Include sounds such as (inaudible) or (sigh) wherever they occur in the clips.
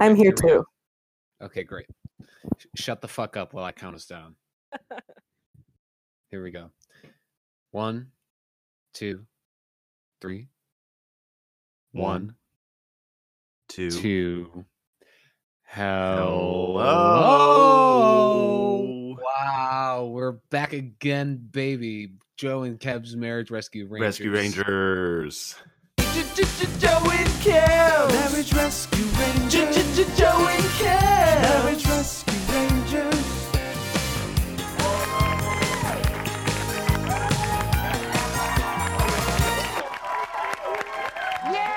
I'm here here go. too. Okay, great. Shut the fuck up while I count us down. (laughs) Here we go. One, two, three. One, Two. two. Hello. Hello. Wow, we're back again, baby. Joe and Kev's Marriage Rescue Rangers. Rescue Rangers. Joe and Kev. Marriage Rescue Rangers. Joe and Kev. Marriage Rescue Rangers.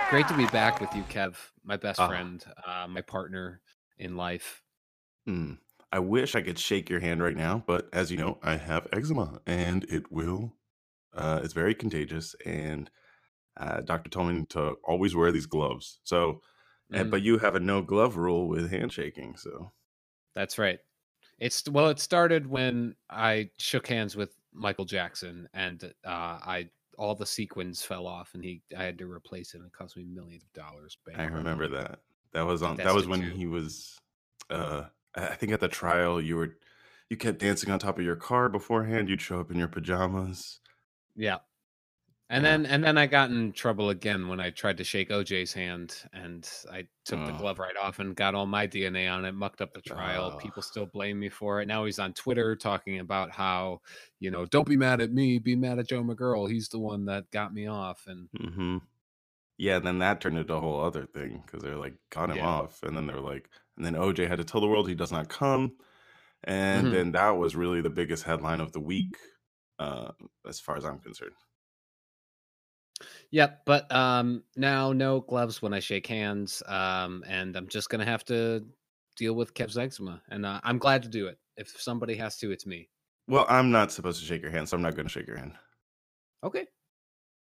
Great to be back with you, Kev, my best Ah. friend, uh, my partner in life. Hmm. I wish I could shake your hand right now, but as you know, I have eczema and it will, uh, it's very contagious. And uh, doctor told me to always wear these gloves. So, and, Mm, but you have a no glove rule with handshaking. So, that's right. It's well, it started when I shook hands with Michael Jackson, and uh, I all the sequins fell off, and he I had to replace it, and it cost me millions of dollars. I remember that. That was on. That was when he was. Uh, I think at the trial, you were, you kept dancing on top of your car beforehand. You'd show up in your pajamas. Yeah. And Yeah. then and then I got in trouble again when I tried to shake OJ's hand and I took the Oh. glove right off and got all my DNA on it, mucked up the trial. Oh. People still blame me for it. Now he's on Twitter talking about how, you know, don't be mad at me, be mad at Joe McGurl. He's the one that got me off. And mm-hmm. Yeah, then that turned into a whole other thing because they're like got him Yeah. off, and then they're like, and then OJ had to tell the world he does not come, and Mhm. then that was really the biggest headline of the week, uh, as far as I'm concerned. Yep, but um now no gloves when I shake hands. Um and I'm just gonna have to deal with Kev's eczema. And uh, I'm glad to do it. If somebody has to, it's me. Well, I'm not supposed to shake your hand, so I'm not going to shake your hand. Okay.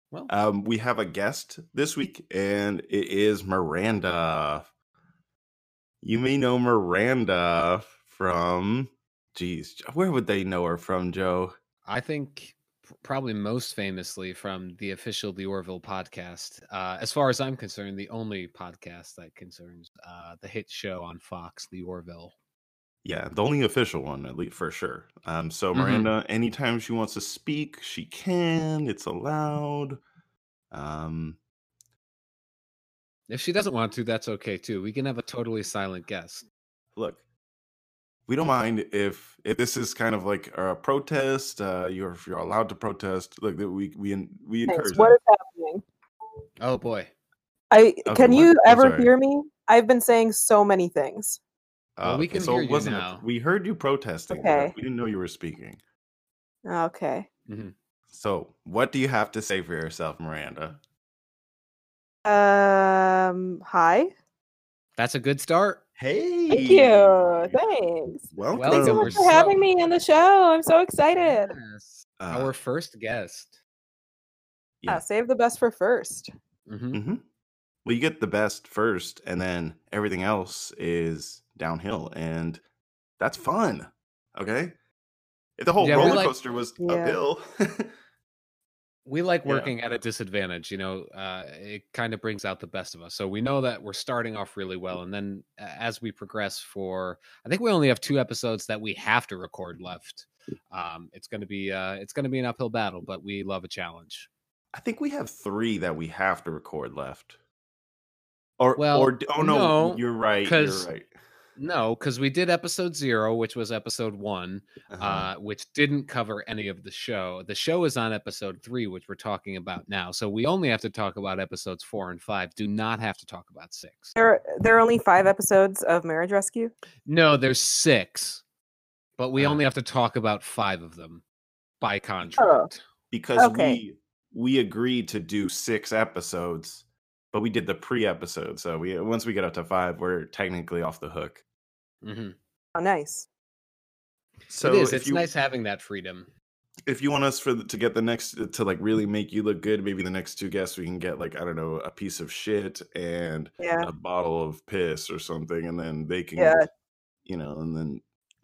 Well, Um, we have a guest this week, and it is Miranda. You may know Miranda from, geez, where would they know her from, Joe? I think probably most famously from the official The Orville podcast. Uh, as far as I'm concerned, the only podcast that concerns uh, the hit show on Fox, The Orville. Yeah, the only official one, at least for sure. Um, so Mhm. Miranda, anytime she wants to speak, she can. It's allowed. Um, If she doesn't want to, that's okay too. We can have a totally silent guest. look, we don't mind if if this is kind of like a protest. Uh, you're if you're allowed to protest. Look, that we we we encourage What that. is happening? Oh boy. I Okay, can you I'm ever sorry. hear me? I've been saying so many things. Well, we can so hear you wasn't a- now. we heard you protesting. Okay. we didn't know you were speaking. Okay. So, what do you have to say for yourself, Miranda? Um. Hi. That's a good start. Hey, Thank you. Thanks. Welcome. Thanks so much We're for so- having me on the show. I'm so excited. Yes. Uh, Our first guest. Yeah. yeah. save the best for first. hmm hmm Well, you get the best first, and then everything else is downhill, and that's fun. Okay. If the whole Yeah, we roller like- coaster was Yeah. uphill, (laughs) We like Yeah. working at a disadvantage. You know, uh, it kind of brings out the best of us. So we know that we're starting off really well, and then as we progress, for I think we only have two episodes that we have to record left. Um, it's going to be uh, it's going to be an uphill battle, but we love a challenge. I think we have three that we have to record left. Or, Well, or oh no, no, you're right. you're right. No, because we did episode zero, which was episode one, Uh-huh. uh, which didn't cover any of the show. The show is on episode three, which we're talking about now. So we only have to talk about episodes four and five. Do not have to talk about six. There, there are only five episodes of Marriage Rescue. No, there's six, but we Ah. only have to talk about five of them by contract. because okay. we we agreed to do six episodes, but we did the pre-episode. So we once we get up to five, we're technically off the hook. Mhm. Oh, nice. So it is. It's you nice having that freedom. if you want us for the, to get the next to like really make you look good, maybe the next two guests we can get like I don't know a piece of shit and Yeah. a bottle of piss or something, and then they can Yeah. you know, and then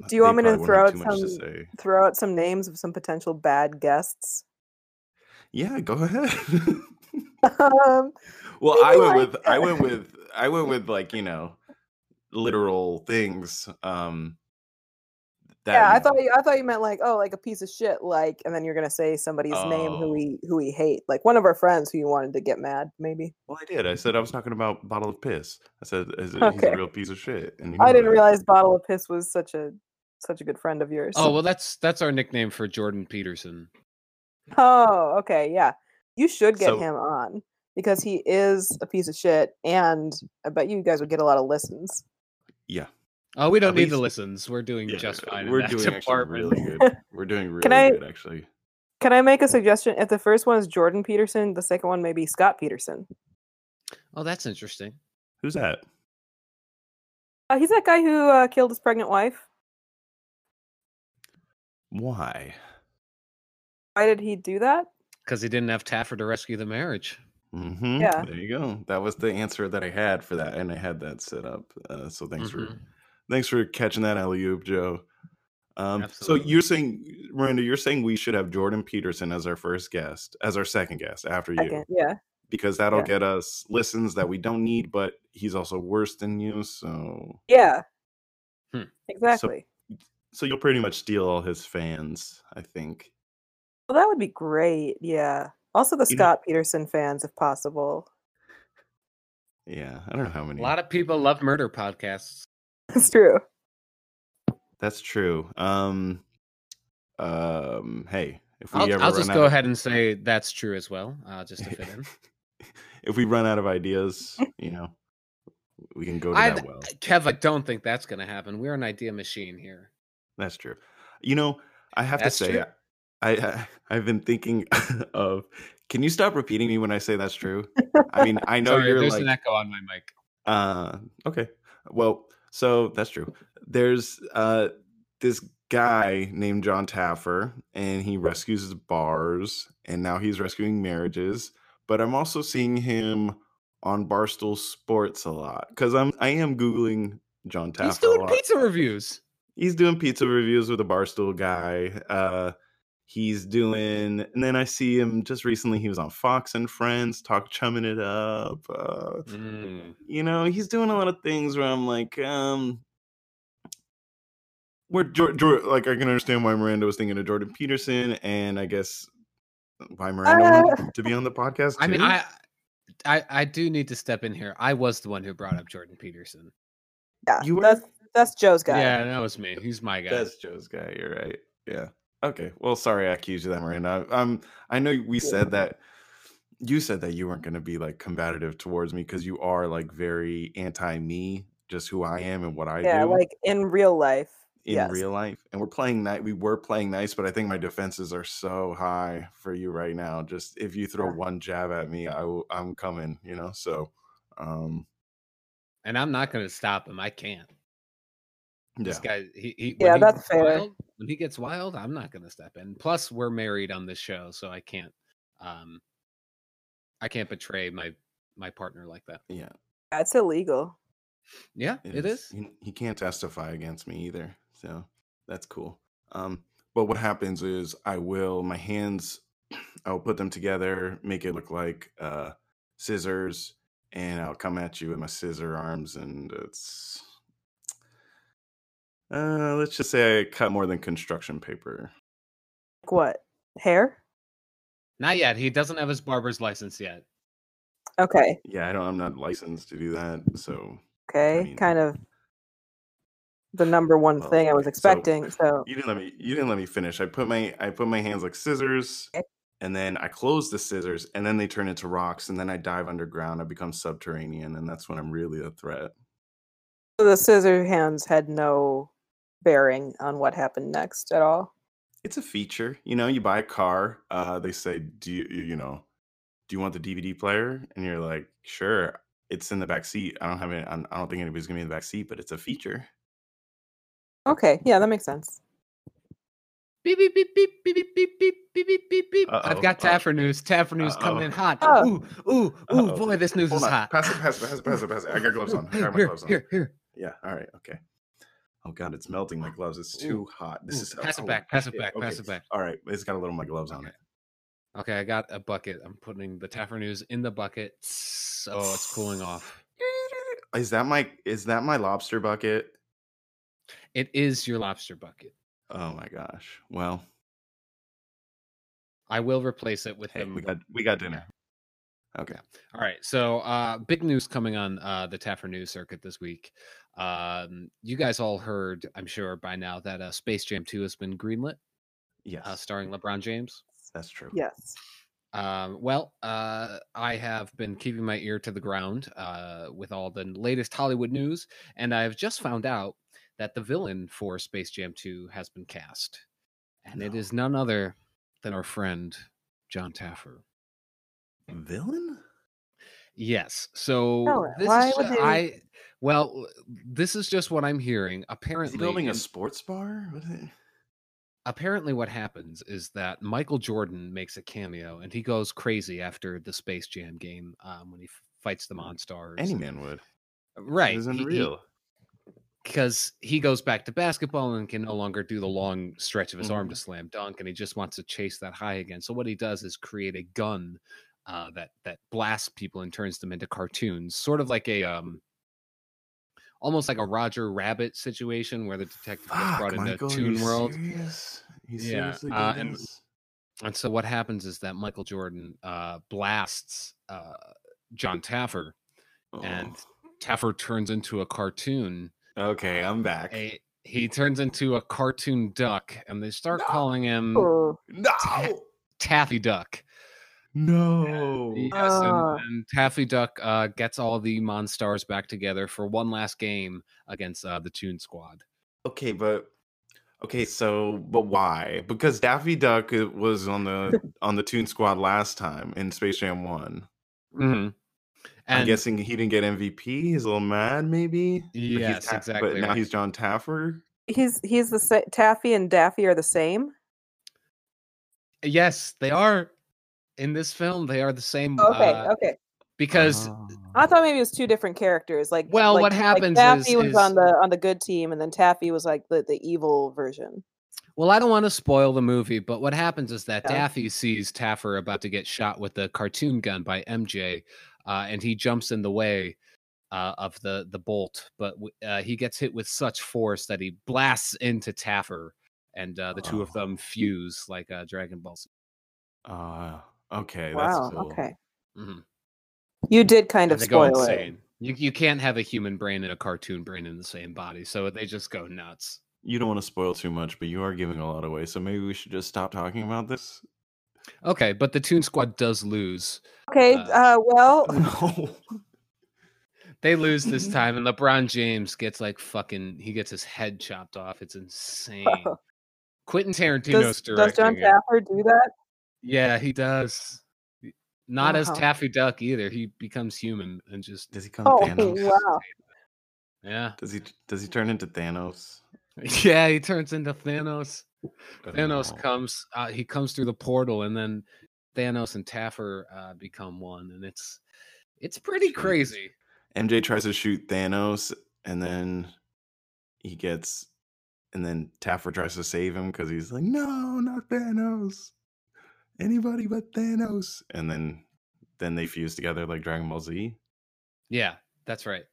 Do you want me to throw out too much to some throw out some names of some potential bad guests? Yeah, go ahead. (laughs) um, well, I went like, with I uh, went with I went with like you know literal things. Um, that, yeah, I thought you, I thought you meant like oh like a piece of shit like, and then you're gonna say somebody's name who Oh. we who we hate, like one of our friends who you wanted to get mad, maybe. Well, I did. I said I was talking about bottle of piss. I said is it- he's Okay. a real piece of shit. And I didn't that. realize Bottle of Piss was such a such a good friend of yours. Oh well, that's that's our nickname for Jordan Peterson. Oh, okay, yeah. You should get So- him on because he is a piece of shit, and I bet you guys would get a lot of listens. Yeah, Oh, we don't At need the listens. We're doing yeah, just fine. We're in that doing actually department. really good. (laughs) We're doing really I- good, actually. Can I make a suggestion? If the first one is Jordan Peterson, the second one may be Scott Peterson. Oh, that's interesting. Who's that? Uh, he's that guy who uh, killed his pregnant wife. Why? Why did he do that? Because he didn't have Taffer to rescue the marriage. Hmm Yeah. There you go. That was the answer that I had for that, and I had that set up. Uh, so thanks for Mhm. thanks for catching that alley oop, Joe. Um, so you're saying, Miranda, you're saying we should have Jordan Peterson as our first guest, as our second guest after you, Second, yeah. because that'll yeah. get us listens that we don't need, but he's also worse than you. So, Yeah. Hmm. Exactly. so you'll pretty much steal all his fans, I think. well, that would be great. Yeah. Also, the You know- Scott Peterson fans, if possible. Yeah, I don't know how many. A lot of people love murder podcasts. (laughs) That's true. That's true. Um, um, hey, if we I'll, ever I'll run just out go of- ahead and say that's true as well, uh, just to fit in. (laughs) if we run out of ideas, (laughs) you know, we can go to I, that well. Kev, I don't think that's going to happen. We're an idea machine here. That's true. You know, I have That's to say, true. I, I (laughs) I've been thinking (laughs) of. Can you stop repeating me when I say that's true? I mean, I (laughs) know Sorry, you're there's like, an echo on my mic. uh, okay. Well, so that's true. There's uh this guy named John Taffer, and he rescues bars, and now he's rescuing marriages. But I'm also seeing him on Barstool Sports a lot because I'm I am googling John Taffer. He's doing pizza reviews. He's doing pizza reviews with a Barstool guy. Uh, he's doing, and then I see him just recently. He was on Fox and Friends, talk chumming it up. Uh, Mm. you know, he's doing a lot of things where I'm like, um, where Jor- Jor- like I can understand why Miranda was thinking of Jordan Peterson, and I guess why Miranda Uh. to be on the podcast. I mean. I, I, I do need to step in here. I was the one who brought up Jordan Peterson. Yeah. You were- that's that's Joe's guy. Yeah, that was me. He's my guy. That's Joe's guy. You're right. Yeah. Okay. Well, sorry I accused you of that, Miranda. Um, I know we said that. You said that you weren't going to be like combative towards me because you are like very anti me, just who I am and what I do. yeah, do like in real life. in yes. real life. And we're playing nice. We were playing nice, but I think my defenses are so high for you right now. Just if you throw Yeah. one jab at me, I I'm coming. You know. So, um, and I'm not going to stop him. I can't. Yeah. This guy, he, he Yeah, when that's gets fair. Wild, when he gets wild, I'm not going to step in. Plus, we're married on this show, so I can't. Um, I can't betray my my partner like that. Yeah. That's illegal. Yeah, it is. He, he can't testify against me either, so that's cool. Um, but what happens is I will my hands, (clears throat) I will put them together, make it look like uh, scissors, and I'll come at you with my scissor arms, and it's. Uh, let's just say I cut more than construction paper. Like what? Hair? Not yet. He doesn't have his barber's license yet. Okay. Yeah, I don't. I'm not licensed to do that, so Okay. mean- kind of the number one Well, thing I was okay, so- expecting. So, you didn't let me you didn't let me finish i put my i put my hands like scissors Okay. and then i close the scissors and then they turn into rocks and then i dive underground i become subterranean and that's when i'm really a threat the scissor hands had no bearing on what happened next at all. it's a feature you know you buy a car uh they say do you you you know do you want the dvd player and you're like sure it's in the back seat i don't have it i don't think anybody's gonna be in the back seat but it's a feature Okay. Yeah, that makes sense. Beep beep beep beep beep beep beep beep beep beep beep beep. Uh-oh, I've got uh, Taffer news. Taffer news coming in hot. Oh. Ooh, ooh, ooh, Uh-oh. boy, this news Hold is on. hot. pass it pass it pass it pass it pass it i got gloves on i got my Here, gloves on here, here. yeah all right okay oh god it's melting my gloves it's Ooh, too hot this ooh, is pass it oh, back, pass it back, pass it back. all right it's got a little of my gloves on it Okay, I got a bucket. I'm putting the Taffer news in the bucket. So it's cooling off. is that my is that my lobster bucket? It is your lobster bucket. Oh my gosh. Well, I will replace it with hey, we got we got dinner. Okay. All right. So, uh, big news coming on uh, the Taffer News circuit this week. Um, you guys all heard, I'm sure by now, that uh, Space Jam 2 has been greenlit, Yes. uh, starring LeBron James. that's true. Yes. Um, well, uh, I have been keeping my ear to the ground uh, with all the latest Hollywood news, and I have just found out that the villain for Space Jam 2 has been cast. And it No. is none other than our friend, John Taffer. Villain? Yes. So Villain. this Why is would they- I well, this is just what I'm hearing. Apparently, he building a sports bar? What is it? apparently what happens is that Michael Jordan makes a cameo and he goes crazy after the Space Jam game um, when he f- fights the Monstars. Any man would. right? It is unreal. because he goes back to basketball and can no longer do the long stretch of his arm Mhm. to slam dunk, and he just wants to chase that high again. So what he does is create a gun uh, that that blasts people and turns them into cartoons, sort of like a um, almost like a Roger Rabbit situation where the detective gets Fuck, brought into Michael, Toon World. serious? Yeah, seriously uh, and- And so what happens is that Michael Jordan uh, blasts uh, John Taffer, and Oh. Taffer turns into a cartoon. okay, I'm back. A, he turns into a cartoon duck, and they start No. calling him no, Taffy Duck. No. Yes, Ah. and, and Taffy Duck uh, gets all the Monstars back together for one last game against uh, the Toon Squad. Okay, but okay, so but why? Because Daffy Duck uh, was on the (laughs) on the Toon Squad last time in Space Jam One. Mm-hmm. I'm guessing he didn't get MVP. He's a little mad, maybe. But Yes, Ta- exactly But now right. he's John Taffer. he's he's the sa- Taffy and Daffy are the same. yes, they are in this film. They are the same. Okay, uh, okay. because Oh. I thought maybe it was two different characters. Like, Well, like- what like happens Daffy is- was is- on the on the good team, and then Taffy was like the the evil version. Well, I don't want to spoil the movie, but what happens is that Yeah. Daffy sees Taffer about to get shot with a cartoon gun by MJ, uh, and he jumps in the way uh, of the the bolt. But uh, he gets hit with such force that he blasts into Taffer, and uh, the two of Oh. them fuse like uh, Dragon Ball. Z. Okay, wow. that's cool. Okay. Mhm. You did kind of they go spoil it. You you can't have a human brain and a cartoon brain in the same body, so they just go nuts. You don't want to spoil too much, but you are giving a lot away. So maybe we should just stop talking about this. Okay, but the Toon Squad does lose. Okay. Uh, Uh, well, (laughs) No. They lose this (laughs) time, and LeBron James gets like fucking. He gets his head chopped off. It's insane. (laughs) Quentin Tarantino's does, does John directing it. Taffer do that? Yeah, he does. Not as Taffy Duck either. He becomes human and just Does he come Oh, Thanos? (laughs) wow. yeah, Does he does he turn into Thanos? (laughs) yeah. He turns into Thanos. Thanos Oh. comes. Uh, he comes through the portal, and then Thanos and Taffer uh, become one, and it's it's pretty Jeez. crazy. MJ tries to shoot Thanos, and then he gets, and then Taffer tries to save him because he's like, "No, not Thanos, anybody but Thanos." And then, then they fuse together like Dragon Ball Z. Yeah, that's right.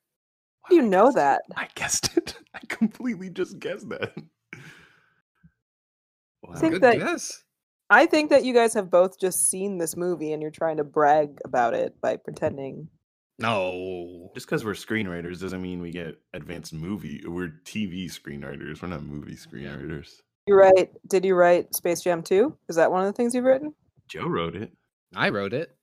How do you I know guessed it. that? I guessed it. (laughs) I completely just guessed that. Wow. think Good that- guess. I think that you guys have both just seen this movie and you're trying to brag about it by pretending. No. Just because we're screenwriters doesn't mean we get advanced movie. We're TV screenwriters. We're not movie screenwriters. You write? Did you write Space Jam 2? Is that one of the things you've written? Joe wrote it. I wrote it.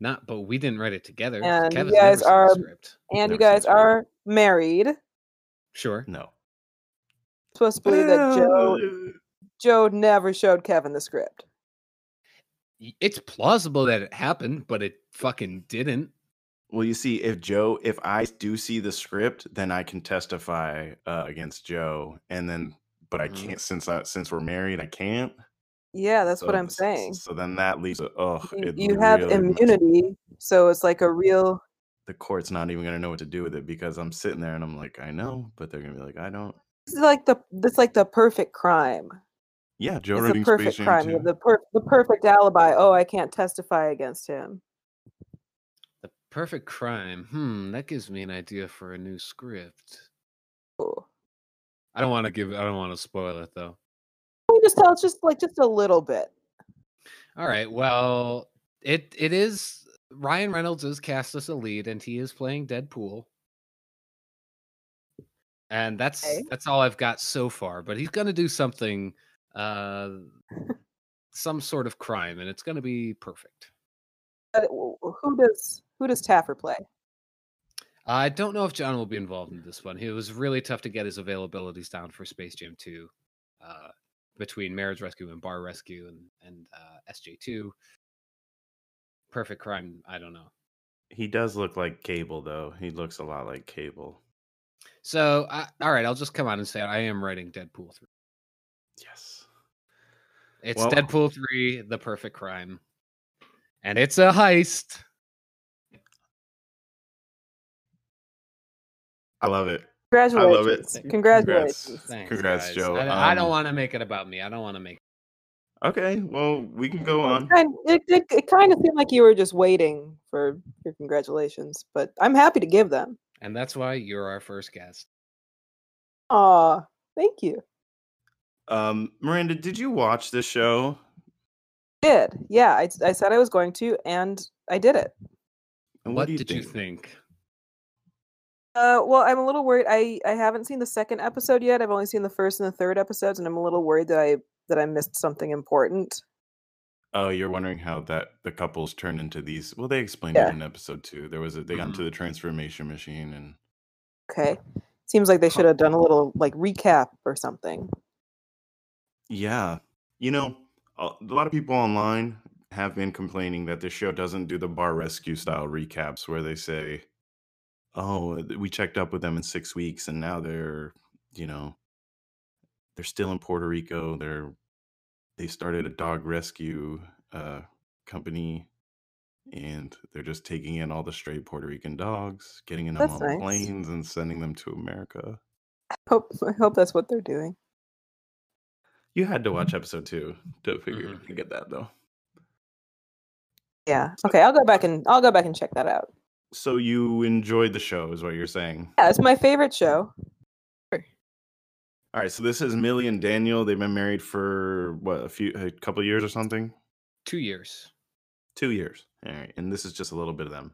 Not, but we didn't write it together. And you guys never seen the are- And you guys Space Jam. are married. Sure. No. Supposed to believe that Joe Joe never showed Kevin the script. It's plausible that it happened, but it fucking didn't. Well, you see, if Joe, if I do see the script, then I can testify uh, against Joe, and then, but I Mhm. can't since I since we're married, I can't. Yeah, that's what I'm saying. So then that leaves a oh, You, it you have really messes- immunity, so it's like a real. The court's not even gonna know what to do with it because I'm sitting there and I'm like, I know, but they're gonna be like, I don't. It's like the it's like the perfect crime. Yeah, Joe It's the perfect Space crime. You 2. the per, the perfect alibi. Oh, I can't testify against him. The Perfect crime. Hmm, that gives me an idea for a new script. Ooh. I don't want to give. I don't want to spoil it though. Can you just tell us just like just a little bit? All right. Well, it it is Ryan Reynolds is cast as a lead, and he is playing Deadpool. And that's Okay. that's all I've got so far. But he's gonna do something, uh, some sort of crime, and it's gonna be perfect. W- Who does who does Taffer play? I don't know if John will be involved in this one. It was really tough to get his availabilities down for Space Jam 2 uh, between Marriage Rescue and Bar Rescue and, and uh, SJ2. Perfect Crime, I don't know. He does look like Cable, though. He looks a lot like Cable. So, I, all right, I'll just come out and say I am writing Deadpool 3. Yes. It's Well- Deadpool 3, The Perfect Crime. And it's a heist. I love it. Congratulations! it. Congratulations! Thanks, Congrats, guys. Joe. I, I don't Um, want to make it about me. I don't want to make Okay, well, we can go on. Kind- It, it, it kind of seemed like you were just waiting for your congratulations, but I'm happy to give them. And that's why you're our first guest. Aw, thank you. Um, Miranda, did you watch this show? Did yeah? I, I said I was going to, and I did it. And what do did you think? Uh, well, I'm a little worried. I I haven't seen the second episode yet. I've only seen the first and the third episodes, and I'm a little worried that I that I missed something important. Oh, you're wondering how that the couples turned into these. Well, they explained Yeah. it in episode two. There was a they got into the transformation machine, and Okay, seems like they should have done a little like recap or something. yeah, you know, a a lot of people online have been complaining that this show doesn't do the bar rescue style recaps where they say, "Oh, we checked up with them in six weeks, and now they're, you know, they're still in Puerto Rico. They're they started a dog rescue uh, company." And they're just taking in all the stray Puerto Rican dogs, getting them That's on nice. planes, and sending them to America. Hope I hope that's what they're doing. You had to watch episode two to figure Mhm. to get that though. Yeah. Okay, I'll go back and I'll go back and check that out. So you enjoyed the show, is what you're saying. Yeah, it's my favorite show. All right, so this is Millie and Daniel. They've been married for what a few, a couple of years or something. Two years. Two years. All right, and this is just a little bit of them.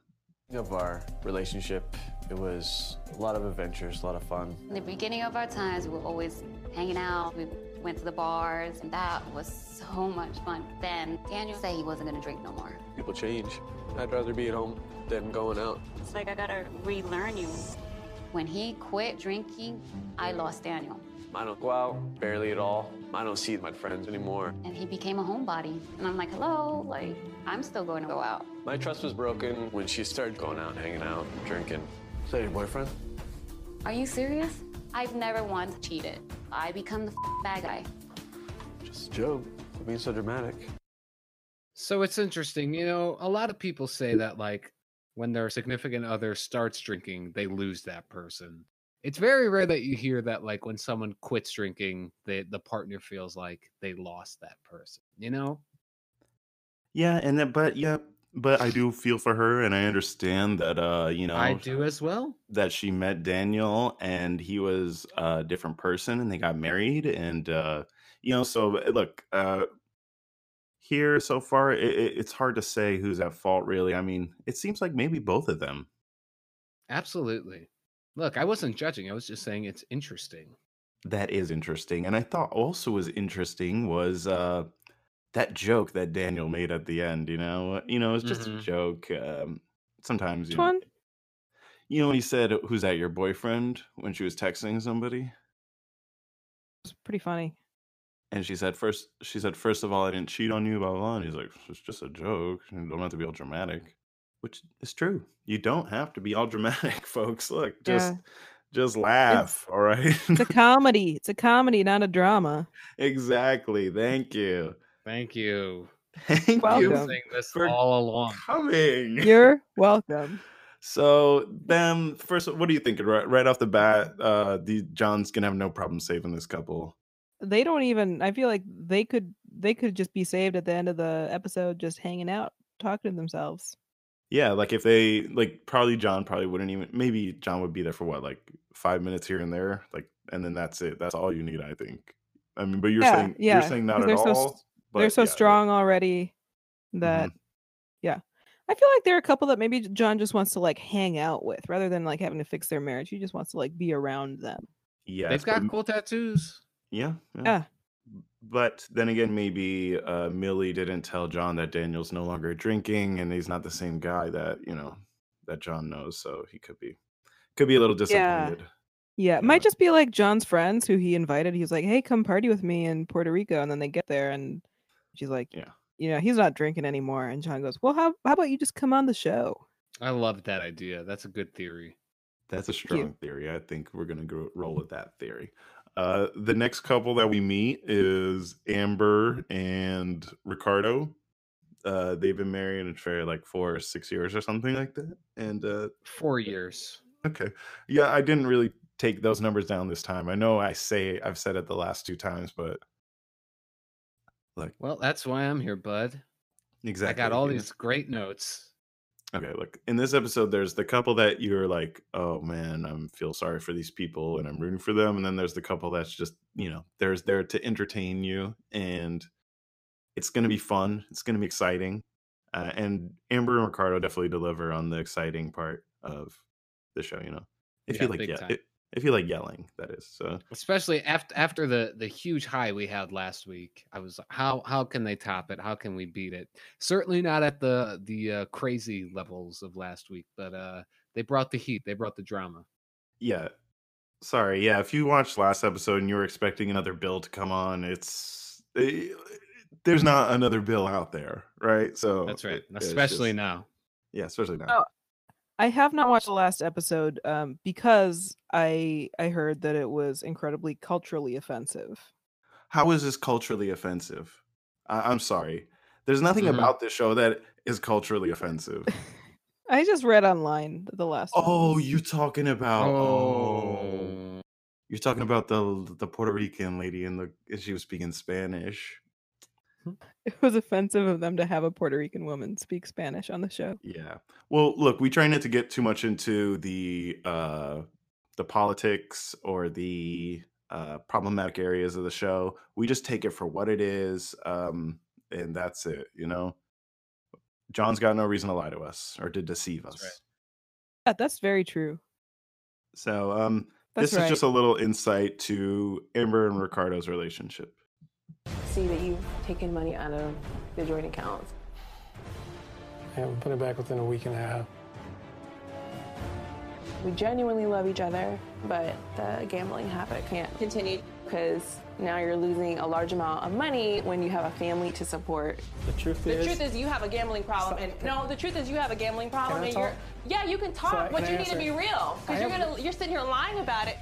of our relationship. It was a lot of adventures, a lot of fun. In the beginning of our times, we were always hanging out. We went to the bars, and that was so much fun. Then Daniel said he wasn't gonna drink no more. People change. I'd rather be at home than going out. It's like I gotta relearn you. When he quit drinking, I lost Daniel, I don't go out barely at all. I don't see my friends anymore. and he became a homebody. And I'm like, hello, like I'm still going to go out. My trust was broken when she started going out, hanging out, drinking. Is that your boyfriend? Are you serious? I've never once cheated. I become the bad guy. Just a joke. Quit being so dramatic. So it's interesting, you know, a lot of people say that like when their significant other starts drinking, they lose that person. It's very rare that you hear that like when someone quits drinking, they the partner feels like they lost that person, you know? Yeah, and then, but yeah, but I do feel for her, and I understand that. Uh, you know, I do as well. that she met Daniel, and he was a different person, and they got married, and uh, you know, so uh, look, uh, here so far, it, it, it's hard to say who's at fault, really. I mean, it seems like maybe both of them. Absolutely. Look, I wasn't judging. I was just saying it's interesting. That is interesting. And I thought also was interesting was uh that joke that Daniel made at the end, you know. You know, it's just Mhm. a joke. Um sometimes you Which know, one? you know he said who's that your boyfriend when she was texting somebody It's pretty funny. and she said first she said first of all I didn't cheat on you blah blah, blah. and he's like it's just a joke you don't have to be all dramatic which is true you don't have to be all dramatic (laughs) folks look just Yeah. just laugh all right It's a comedy. It's a comedy, not a drama. exactly thank you Thank you. thank You've Welcome. you this for all along. coming You're (laughs) welcome. So then, first, what do you think? Right, right off the bat, uh, the John's gonna have no problem saving this couple. They don't even. I feel like they could. They could just be saved at the end of the episode, just hanging out, talking to themselves. Yeah, like if they like probably John probably wouldn't even maybe John would be there for what like five minutes here and there like and then that's it. That's all you need, I think. I mean, but you're yeah, saying yeah. you're saying not at they're so, all. s- they're so yeah, like- strong already that yeah. I feel like there are a couple that maybe John just wants to like hang out with rather than like having to fix their marriage. He just wants to like be around them. Yeah. They've got but- cool tattoos. Yeah, Yeah. But then again, maybe uh, Millie didn't tell John that Daniel's no longer drinking, and he's not the same guy that you know that John knows. So he could be could be a little disappointed. Yeah, it might just be like John's friends who he invited. He was like, "Hey, come party with me in Puerto Rico," and then they get there, and she's like, Yeah. you know, he's not drinking anymore." And John goes, "Well, how how about you just come on the show?" I love that idea. That's a good theory. That's a Cute. strong theory. I think we're gonna go roll with that theory. Uh, the next couple that we meet is Amber and Ricardo. Uh, they've been married in for like four or six years or something like that. And uh, Four years. Okay. Yeah, I didn't really take those numbers down this time. I know I say I've said it the last two times, but like Well, that's why I'm here, bud. exactly. I got all these great notes. Okay, look. In this episode there's the couple that you're like, "Oh man, I'm feel sorry for these people and I'm rooting for them." And then there's the couple that's just, you know, there's there to entertain you and it's going to be fun. It's going to be exciting. Uh, and Amber and Ricardo definitely deliver on the exciting part of the show, you know. If Yeah, you like yeah, time. If you like yelling, that is. So Especially after after the the huge high we had last week. I was like, how how can they top it? How can we beat it? Certainly not at the the uh, crazy levels of last week, but uh they brought the heat. They brought the drama. Yeah. Sorry. Yeah. If you watched last episode and you were expecting another bill to come on, it's eh, there's not another bill out there, right? So That's right. Especially just- now. Yeah, especially now. Oh. I have not watched the last episode um, because I I heard that it was incredibly culturally offensive. How is this culturally offensive? I- I'm sorry. There's nothing Mhm. about this show that is culturally offensive. (laughs) I just read online the last. one oh, was- you're talking about oh. Oh. You're talking about the the Puerto Rican lady and the and she was speaking Spanish. (laughs) it was offensive of them to have a Puerto Rican woman speak Spanish on the show. Yeah. Well, look, we try not to get too much into the uh the politics or the uh problematic areas of the show. We just take it for what it is. Um and that's it, you know. John's got no reason to lie to us or to deceive us. That's right. Yeah, that's very true. So, um That's this right. is just a little insight to Amber and Ricardo's relationship. See that you've taken money out of the joint accounts. Yeah, we put it back within a week and a half. We genuinely love each other, but the gambling habit can't continue because now you're losing a large amount of money when you have a family to support. The truth The is, truth is, you have a gambling problem, So- and no, the truth is, you have a gambling problem, I and talk? you're yeah, you can talk, I- but can you I need to be real because you're gonna you're sitting here lying about it.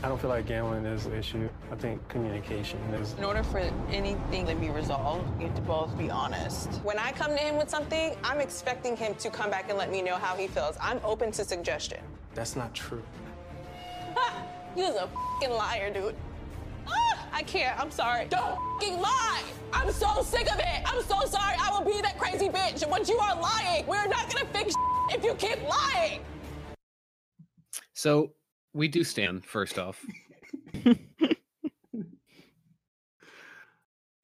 I don't feel like gambling is an issue. I think communication is. In order for anything to be resolved, you have to both be honest. When I come to him with something, I'm expecting him to come back and let me know how he feels. I'm open to suggestion. That's not true. You're a fucking liar, dude. Ah, I can't. I'm sorry. Don't fucking lie. I'm so sick of it. I'm so sorry. I will be that crazy bitch. But you are lying. We're not gonna fix (laughs) if you keep lying. So we do stand first off. (laughs)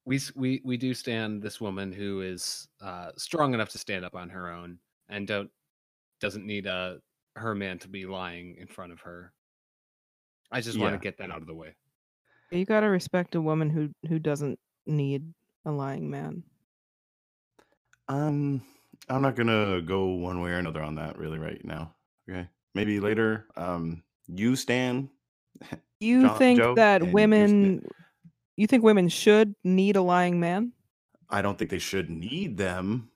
we we we do stand this woman who is uh, strong enough to stand up on her own and don't doesn't need uh, her man to be lying in front of her. I just want to get that out of the way. You gotta respect a woman who who doesn't need a lying man. Um, I'm not gonna go one way or another on that really right now. Okay, maybe later. Um, you stand. (laughs) You Jo- think Joe, that and you women? You think women should need a lying man? I don't think they should need them,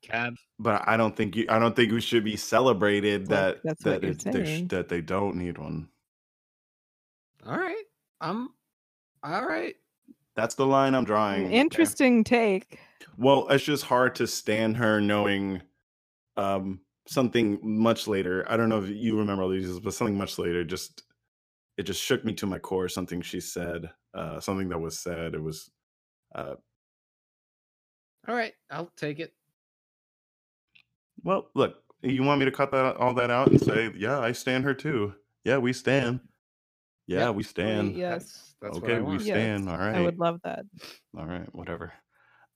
Cab. but I don't think you. I don't think we should be celebrated Well, that that's that it- they sh- that they don't need one. All right. Um. All right. That's the line I'm drawing. okay? Interesting take. Well, it's just hard to stand her knowing um something much later. I don't know if you remember all these, but something much later just it just shook me to my core. Something she said, uh, something that was said. It was uh All right. I'll take it. Well, look, you want me to cut that all that out and say, yeah, I stand her too. Yeah, we stand. Yeah, Yep. we stand. yes. That's what okay, I we want. Yes, stand. All right. I would love that. All right, whatever.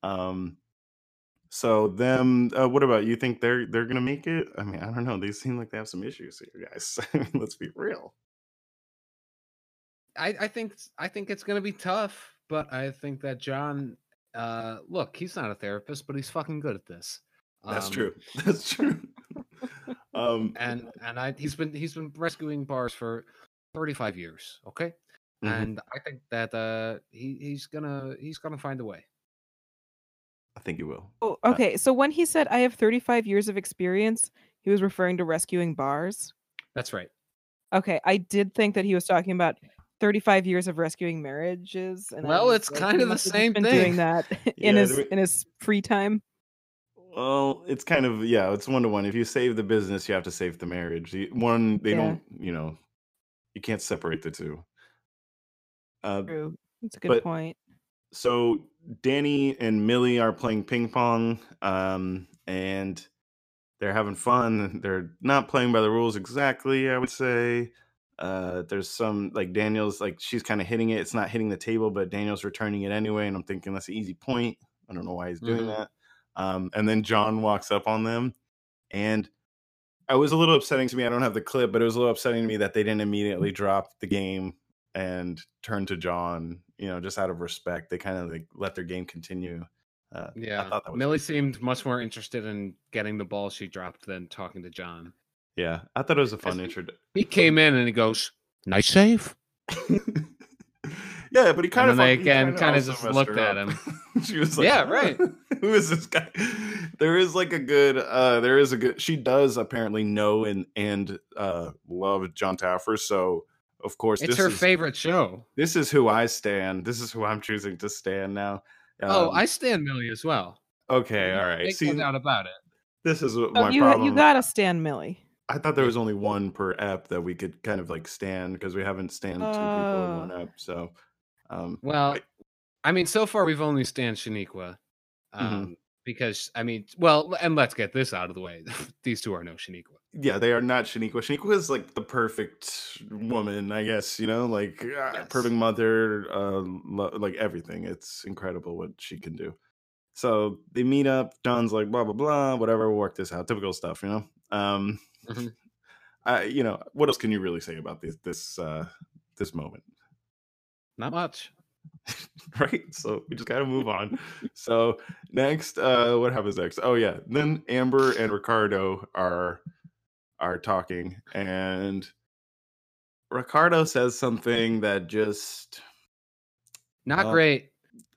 Um, so them. Uh, what about you? Think they're they're gonna make it? I mean, I don't know. They seem like they have some issues here, guys. I (laughs) mean, let's be real. I, I think I think it's gonna be tough, but I think that John uh look, he's not a therapist, but he's fucking good at this. That's Um, true. (laughs) That's true. (laughs) um, And and I he's been he's been rescuing bars for 35 years, okay? Mhm. And I think that uh he he's gonna he's gonna find a way. I think you will. Oh, okay. So when he said I have 35 years of experience, he was referring to rescuing bars. That's right. Okay, I did think that he was talking about 35 years of rescuing marriages. And Well, was it's like, kind of the must have just same been thing. doing that (laughs) (laughs) in Yeah, his we- in his free time. Well, it's kind of yeah, it's one to one. If you save the business, you have to save the marriage. One, they Yeah. don't, you know, you can't separate the two. Uh, True. That's a good but- point. So Danny and Millie are playing ping pong, um, and they're having fun. They're not playing by the rules exactly, I would say. Uh, there's some like Daniel's like she's kind of hitting it. It's not hitting the table, but Daniel's returning it anyway, and I'm thinking that's an easy point. I don't know why he's doing Mhm. that. Um, and then John walks up on them, and I was a little upsetting to me. I don't have the clip, but it was a little upsetting to me that they didn't immediately drop the game and turn to John. You know, just out of respect, they kind of like let their game continue. Uh, Yeah. I thought that was Millie seemed much more interested in getting the ball she dropped than talking to John. yeah, I thought it was a fun intro. He came in and he goes, "Nice save." (laughs) yeah, but he kind And of they again kinda kinda just looked at him. (laughs) she was like, Yeah, right. (laughs) Who is this guy? There is like a good. uh There is a good. She does apparently know and and uh love John Taffer. So of course, It's this her is, favorite show. This is who I stand. This is who I'm choosing to stand now. oh, Um, I stand Millie as well. okay. All right. Make See, no doubt about it. this is what Oh, my you problem. you gotta stand Millie. I thought there was only one per ep that we could kind of like stand because we haven't stand two people in one Oh. ep. So, um, Well, I mean, so far we've only stand Shaniqua. Um, Mm-hmm. Because I mean, well, and let's get this out of the way. (laughs) These two are no Shaniqua. yeah, they are not Shaniqua. Shaniqua is like the perfect woman, I guess. You know, like uh, Yes. perfect mother, uh, lo- like everything. It's incredible what she can do. So they meet up. John's like blah blah blah, whatever. We'll work this out. Typical stuff, you know. Um, Mhm. (laughs) I, you know, what else can you really say about this this uh, this moment? Not much. (laughs) right? So we just gotta move on. so next, uh, what happens next? Oh yeah, then Amber and Ricardo are are talking, and Ricardo says something that just Not Well- great.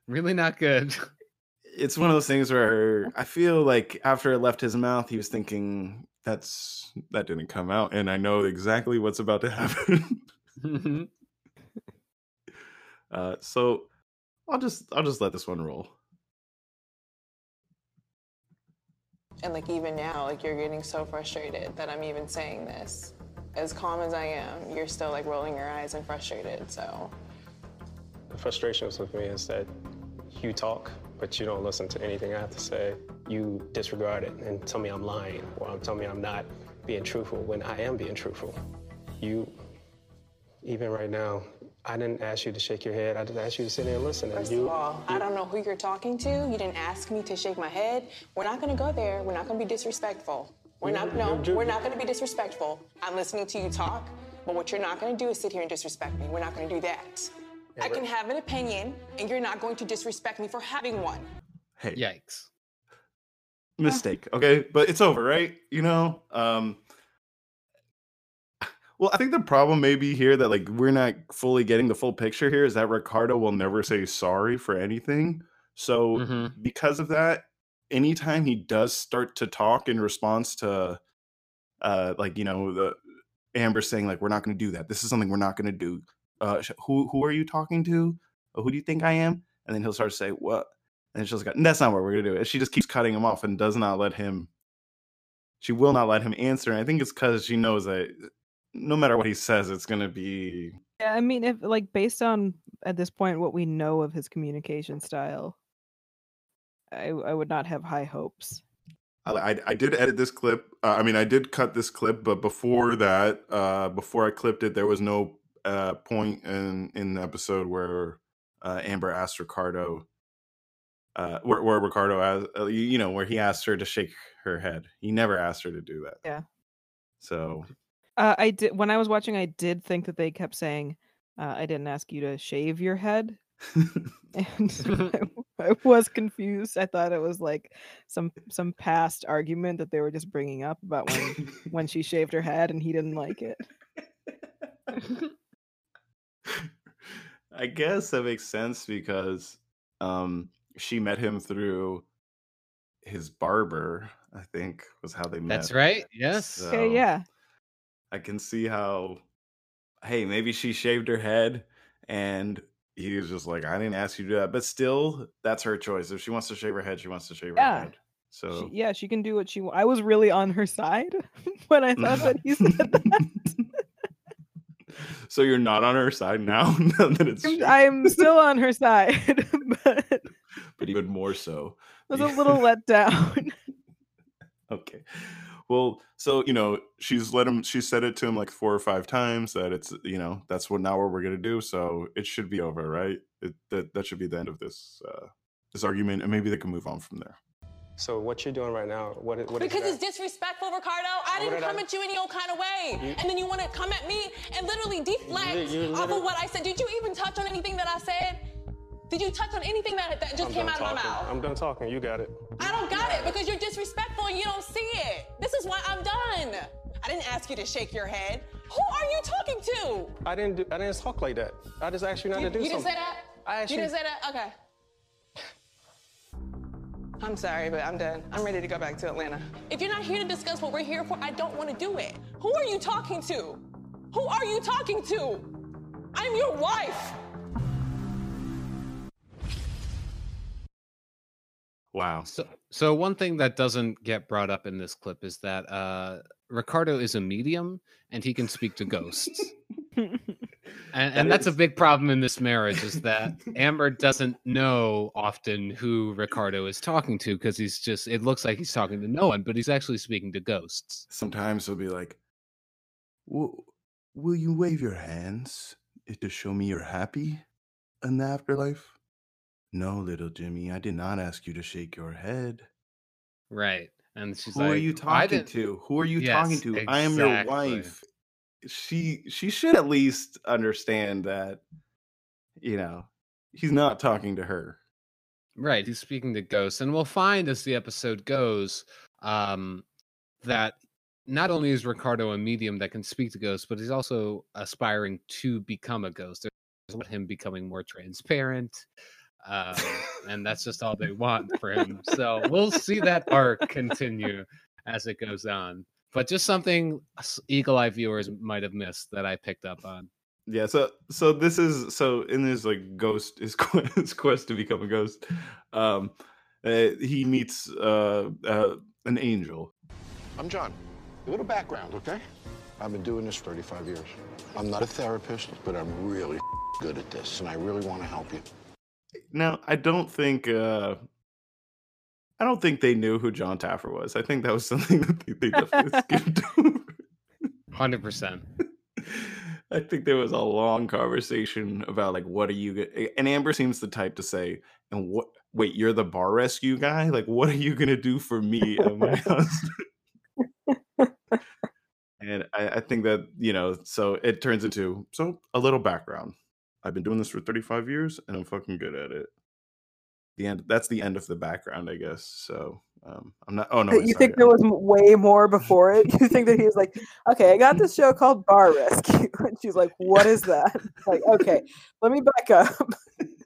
Really not good. (laughs) it's one of those things where I feel like after it left his mouth, he was thinking that's that didn't come out, and I know exactly what's about to happen. (laughs) Uh, so I'll just I'll just let this one roll. And like even now, like you're getting so frustrated that I'm even saying this. As calm as I am, you're still like rolling your eyes and frustrated. So The frustrations with me is that you talk, but you don't listen to anything I have to say. You disregard it and tell me I'm lying, or tell me I'm not being truthful when I am being truthful. You, even right now, I didn't ask you to shake your head. I just asked you to sit there and listen. And First you, of all, I don't know who you're talking to. You didn't ask me to shake my head. We're not gonna go there. We're not gonna be disrespectful. We're not no, You're- you're- we're not gonna be disrespectful. I'm listening to you talk, but what you're not gonna do is sit here and disrespect me. We're not gonna do that. I can have an opinion, and you're not going to disrespect me for having one. Hey, Yikes. mistake okay but it's over right you know um well i think the problem may be here that like we're not fully getting the full picture here is that ricardo will never say sorry for anything so Mhm. because of that anytime he does start to talk in response to uh like you know the amber saying like we're not going to do that this is something we're not going to do uh who who are you talking to who do you think i am and then he'll start to say what and she's like, that's not what we're gonna do. And she just keeps cutting him off and does not let him. She will not let him answer. And I think it's because she knows that no matter what he says, it's gonna be. Yeah, I mean, if like based on at this point what we know of his communication style, I I would not have high hopes. I, I, I did edit this clip. Uh, I mean, I did cut this clip, but before that, uh, before I clipped it, there was no uh, point in in the episode where uh, Amber asked Ricardo, uh, where, where Ricardo, asked, uh, you you know, where he asked her to shake her head. He never asked her to do that. Yeah. So Uh, I did when I was watching. I did think that they kept saying, uh, "I didn't ask you to shave your head," (laughs) and I, (laughs) I was confused. I thought it was like some some past argument that they were just bringing up about when when she shaved her head and he didn't like it. (laughs) I guess that makes sense because um, she met him through his barber. I think was how they met. That's right. Yes. Okay, yeah. I can see how. Hey, maybe she shaved her head, and he was just like, "I didn't ask you to do that," but still, that's her choice. If she wants to shave her head, she wants to shave Yeah. her head. So She, yeah, she can do what she. I was really on her side (laughs) when I thought that he said that. (laughs) so you're not on her side now. (laughs) now that it's I'm- I'm still on her side, but but even more so. was a little let down. Okay. Well, so you know, she's let him. She said it to him like four or five times that it's you know that's what now what we're gonna do. So it should be over, right? It, that that should be the end of this uh, this argument, and maybe they can move on from there. So what you're doing right now? What? What is Because that? it's disrespectful, Ricardo. I didn't did I- come at you any old kind of way. You- and then you want to come at me and literally deflect You- you off of what I said. Did you even touch on anything that I said? Did you touch on anything that, that just I'm came done out of my mouth? I'm done talking. You got it. I don't got it because you're disrespectful and you don't see it. This is why I'm done. I didn't ask you to shake your head. Who are you talking to? I didn't. Do, I didn't talk like that. I just asked you not You, to do something. you didn't say that? I asked you you- didn't say that? Okay. I'm sorry, but I'm done. I'm ready to go back to Atlanta. If you're not here to discuss what we're here for, I don't want to do it. Who are you talking to? Who are you talking to? I'm your wife. Wow. So, so one thing that doesn't get brought up in this clip is that uh, Ricardo is a medium and he can speak to ghosts. (laughs) and, and that's a big problem in this marriage is that Amber doesn't know often who Ricardo is talking to because he's just it looks like he's talking to no one, but he's actually speaking to ghosts. Sometimes he'll be like, "Will will you wave your hands to show me you're happy in the afterlife?" No, little Jimmy, I did not ask you to shake your head. Right. And she's Who like, are you talking to? Who are you talking Yes, to? I am your wife. She she should at least understand that, you know, he's not talking to her. Right, he's speaking to ghosts, and we'll find as the episode goes um, that not only is Ricardo a medium that can speak to ghosts, but he's also aspiring to become a ghost. There's about him becoming more transparent, um, (laughs) and that's just all they want for him. So we'll see that arc continue as it goes on. But just something eagle eye viewers might have missed that I picked up on. Yeah, so so this is so in his like ghost his (laughs) quest, his quest to become a ghost, um, uh, he meets uh, uh, an angel. I'm John. A little background, okay? I've been doing this 35 years. I'm not a therapist, but I'm really (laughs) good at this, and I really want to help you. Now, I don't think uh, I don't think they knew who Jon Taffer was. I think that was (laughs) something that they, they definitely (laughs) skipped. Hundred percent. (laughs) I think there was a long conversation about like what are you and Amber seems the type to say and what wait you're the bar rescue guy like what are you gonna do for me and my husband and I, I think that you know so it turns into so a little background I've been doing this for 35 years and I'm fucking good at it the end that's the end of the background I guess so um I'm not oh no wait, you sorry. think there was way more before it? (laughs) You think that he was like, okay, I got (laughs) this show called Bar Rescue, (laughs) and she's like, what is that? Like, okay, let me back up.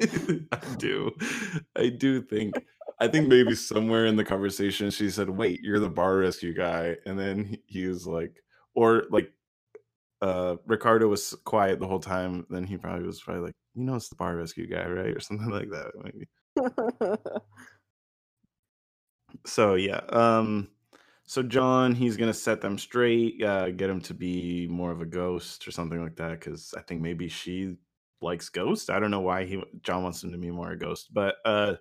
I do. I do think. I think maybe somewhere in the conversation she said, "Wait, you're the bar rescue guy," and then he- he was like, or like, uh, Ricardo was quiet the whole time. Then he probably was probably like, "You know, it's the bar rescue guy, right?" (laughs) or something like that. Maybe. (laughs) So yeah. Um. So John, he's gonna set them straight, uh, get him to be more of a ghost or something like that. Because I think maybe she likes ghosts. I don't know why he John wants him to be more a ghost, but uh,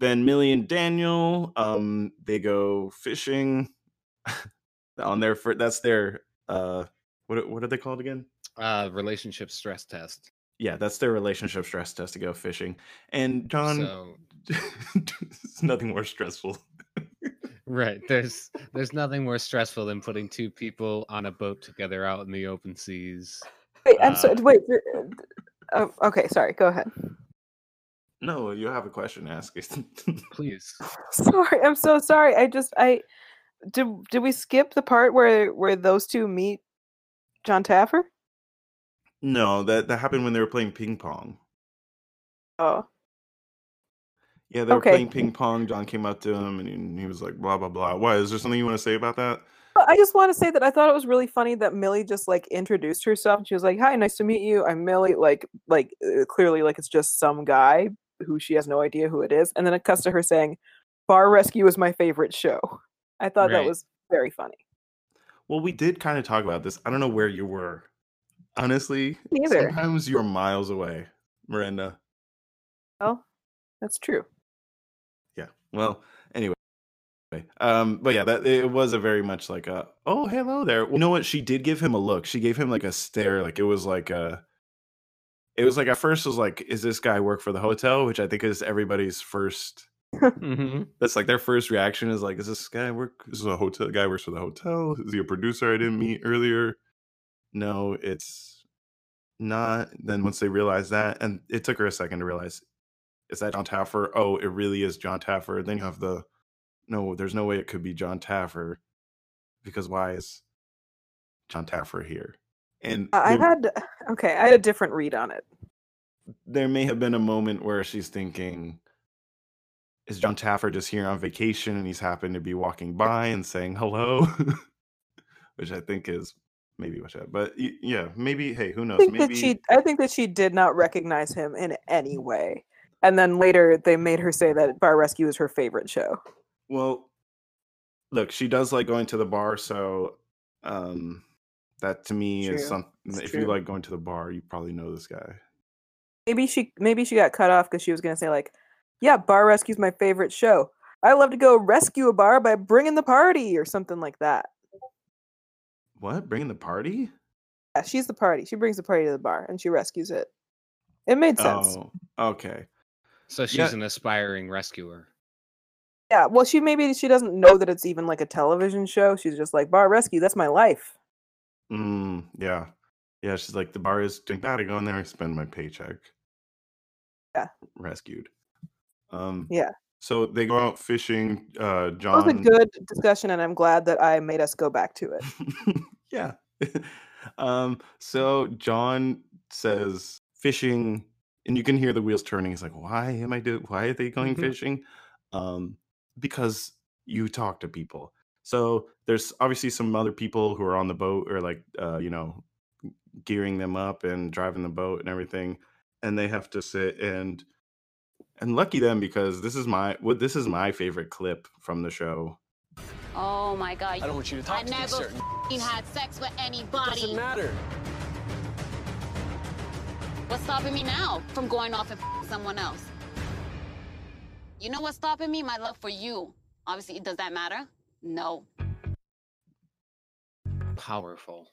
then Millie and Daniel, um, they go fishing (laughs) on their that's their uh what what are they called again? Uh, relationship stress test. Yeah, that's their relationship stress test to go fishing. And John, So (laughs) it's nothing more stressful. (laughs) right, there's there's nothing more stressful than putting two people on a boat together out in the open seas. Wait, I'm so Uh, wait. you're- Uh, okay, sorry. Go ahead. No, you have a question. Ask it. (laughs) Please. Sorry, I'm so sorry. I just I did. Did we skip the part where where those two meet Jon Taffer? no, that that happened when they were playing ping pong. Oh, Yeah, they were Okay. playing ping pong. John came up to him and he, was like, blah blah blah. Why? Is there something you want to say about that? I just want to say that I thought it was really funny that Millie just like introduced herself. She was like, "Hi, nice to meet you. I'm Millie." Like, like uh, clearly, like it's just some guy who she has no idea who it is, and then it cuts to her saying, "Bar Rescue is my favorite show." I thought that was very funny. Well, we did kind of talk about this. I don't know where you were. Honestly, neither. sometimes you're miles away, Miranda. Oh, that's true. Yeah. Well, anyway. Um, but yeah, that it was a very much like a oh hello there. You know what? She did give him a look. She gave him like a stare. Like it was like a it was like at first was like, is this guy work for the hotel? Which I think is everybody's first Mhm. (laughs) that's like their first reaction is like, is this guy work This is this a hotel guy works for the hotel? Is he a producer I didn't meet earlier? No, it's not. Then once they realize that, and it took her a second to realize, is that Jon Taffer? Oh, it really is Jon Taffer. Then you have the no, there's no way it could be Jon Taffer because why is Jon Taffer here? And I I had okay. I had a different read on it. there may have been a moment where she's thinking, is Jon Taffer just here on vacation and he's happened to be walking by and saying hello? (laughs) Which I think is maybe what that, but yeah, maybe, hey, who I knows? think Maybe, that she. I think that she did not recognize him in any way, and then later they made her say that Bar Rescue is her favorite show. well, look, she does like going to the bar, so um, that to me is something. It's If you like going to the bar, you probably know this guy. Maybe she. Maybe she got cut off because she was gonna say like, "Yeah, Bar Rescue's my favorite show. I love to go rescue a bar by bringing the party" or something like that. What? Bringing the party? Yeah, she's the party. She brings the party to the bar and she rescues it. It made sense. Oh, okay. So she's Yeah. an aspiring rescuer. Yeah, well, she maybe she doesn't know that it's even like a television show. She's just like bar rescue. That's my life. Mm, yeah. Yeah, she's like, the bar is doing bad. I go in there and spend my paycheck. Yeah. Rescued. Um, Yeah, so they go out fishing. Uh, John. that was a good discussion, and I'm glad that I made us go back to it. (laughs) yeah. (laughs) um, so John says fishing, and you can hear the wheels turning. He's like, why am I doing, why are they going Mhm. fishing? Um, because you talk to people. So there's obviously some other people who are on the boat or like, uh, you know, gearing them up and driving the boat and everything. And they have to sit and, and lucky them because this is my, what this is my favorite clip from the show. Oh my god. I don't want you to talk I to me, never sir. f***ing had sex with anybody. Doesn't matter. What's stopping me now from going off and f***ing someone else? You know what's stopping me? My love for you. Obviously, does that matter? No. Powerful.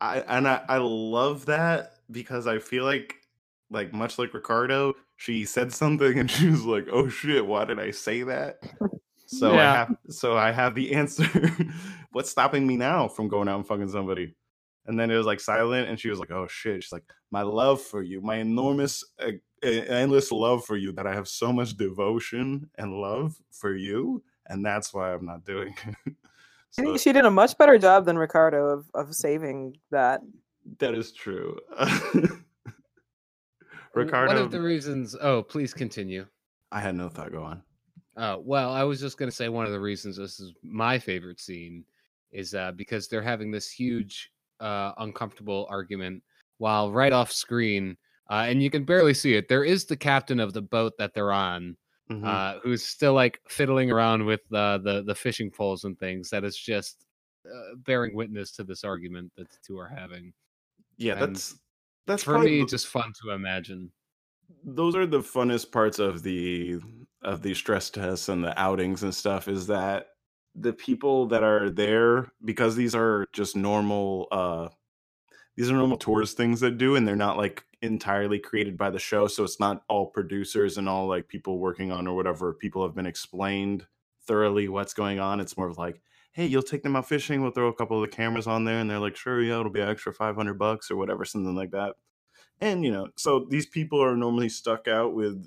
I and I, I love that because I feel like like much like Ricardo, she said something and (laughs) she was like, "Oh shit, why did I say that?" So I have so I have the (laughs) answer. What's stopping me now from going out and fucking somebody? And then it was like silent, and she was like, "Oh shit!" She's like, "My love for you, my enormous, uh, endless love for you, that I have so much devotion and love for you, and that's why I'm not doing." it." (laughs) I think she did a much better job than Ricardo of of saving that. that is true. W- Ricardo, One of the reasons. Oh, please continue. I had no thought. Go on. Uh, well, I was just going to say one of the reasons this is my favorite scene is uh, because they're having this huge, uh, uncomfortable argument while right off screen, uh, and you can barely see it. There is the captain of the boat that they're on, Mhm. uh, who's still like fiddling around with uh, the the fishing poles and things. That is just uh, bearing witness to this argument that the two are having. yeah, and that's that's For me, the- just fun to imagine. those are the funnest parts of the of these stress tests and the outings and stuff is that the people that are there because these are just normal uh these are normal tourist things that do and they're not like entirely created by the show so it's not all producers and all like people working on or whatever people have been explained thoroughly what's going on it's more of like hey you'll take them out fishing we'll throw a couple of the cameras on there and they're like sure yeah it'll be an extra 500 bucks or whatever something like that. And you know so these people are normally stuck out with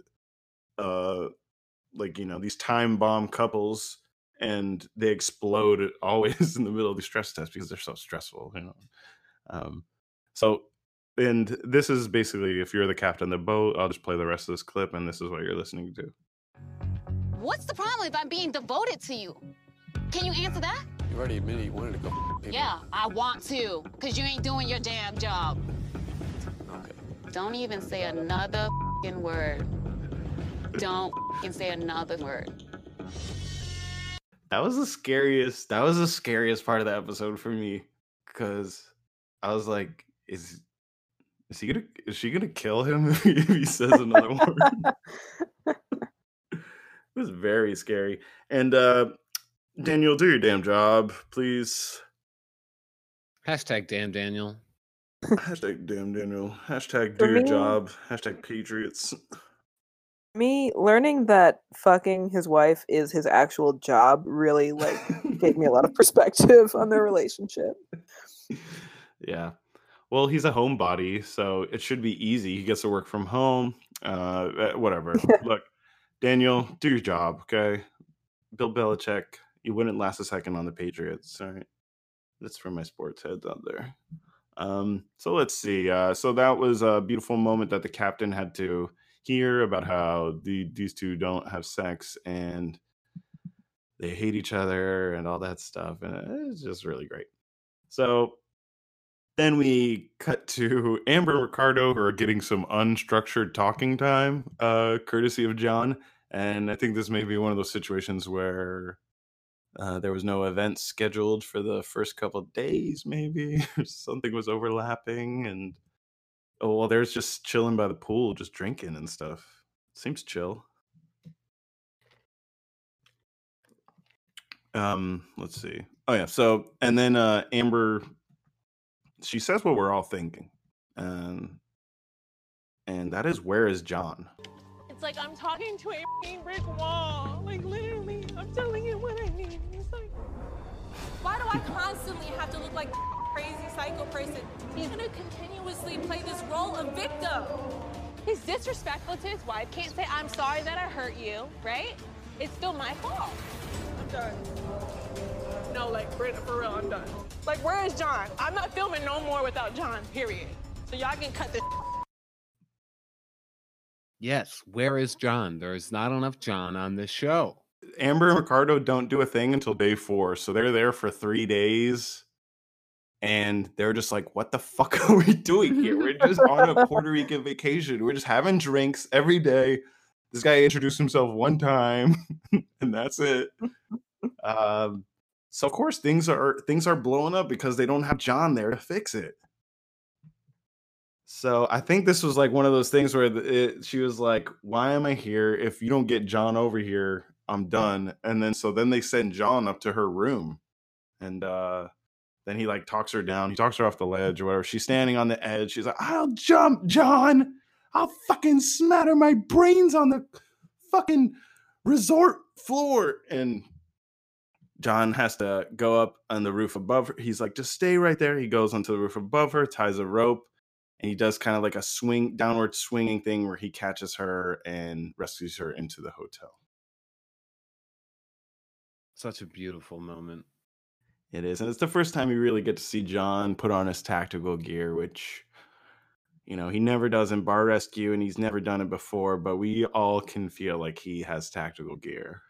uh like you know these time bomb couples and they explode (laughs) always in the middle of the stress test because they're so stressful you know? Um so and this is basically if you're the captain of the boat i'll just play the rest of this clip and this is what you're listening to. What's the problem if I'm being devoted to you? Can you answer that? You already admitted you wanted to go people. Yeah, I want to, because you ain't doing your damn job. Okay. Don't even say another fing word. Don't fing say another word. that was the scariest that was the scariest part of the episode for me because i was like is is he gonna is she gonna kill him (laughs) if he, if he says another (laughs) word (laughs) it was very scary and uh daniel do your damn job please Hashtag damn Daniel. hashtag damn daniel hashtag For do your job hashtag patriots Me learning that fucking his wife is his actual job really like gave me a lot of (laughs) perspective on their relationship. Yeah. Well, he's a homebody, so it should be easy. He gets to work from home. Uh, eh, whatever. (laughs) Look, Daniel, do your job, okay? Bill Belichick, you wouldn't last a second on the Patriots. All right. That's for my sports heads out there. Um, so let's see. Uh, so that was a beautiful moment that the captain had to hear about how the these two don't have sex and they hate each other and all that stuff, and it's just really great. So then we cut to (laughs) Amber and Ricardo who are getting some unstructured talking time, uh, courtesy of John. And I think this may be one of those situations where uh, there was no event scheduled for the first couple days, maybe (laughs) something was overlapping, and oh well, there's just chilling by the pool, just drinking and stuff. Seems chill. Um, let's see. Oh yeah, so and then uh Amber she says what we're all thinking. Um and that is where is John? It's like I'm talking to a brick wall. Like literally, I'm telling you what I why do I constantly have to look like a crazy psycho person? He's gonna continuously play this role of victim. He's disrespectful to his wife. Can't say I'm sorry that I hurt you, right? It's still my fault. I'm done. No, like for, for real, I'm done. Like, where is John? I'm not filming no more without John. Period. So y'all can cut this. Yes, where is John? There is not enough John on this show. Amber and Ricardo don't do a thing until day four, so they're there for three days, and they're just like, "What the fuck (laughs) are we doing here? We're just on a Puerto (laughs) Rican vacation. We're just having drinks every day." This guy introduced himself one time, (laughs) and that's it. Um, so of course things are things are blowing up because they don't have John there to fix it. So I think this was like one of those things where it, she was like, "Why am I here? If you don't get John over here, I'm done." And then so then they send John up to her room, and uh then he like talks her down. He talks her off the ledge or whatever. She's standing on the edge. She's like, "I'll jump, John. I'll fucking smatter my brains on the fucking resort floor." And John has to go up on the roof above her. He's like, just stay right there. He goes onto the roof above her, ties a rope, and he does kind of like a swing, downward swinging thing where he catches her and rescues her into the hotel. Such a beautiful moment. It is. And it's the first time you really get to see John put on his tactical gear, which, you know, he never does in Bar Rescue and he's never done it before, but we all can feel like he has tactical gear.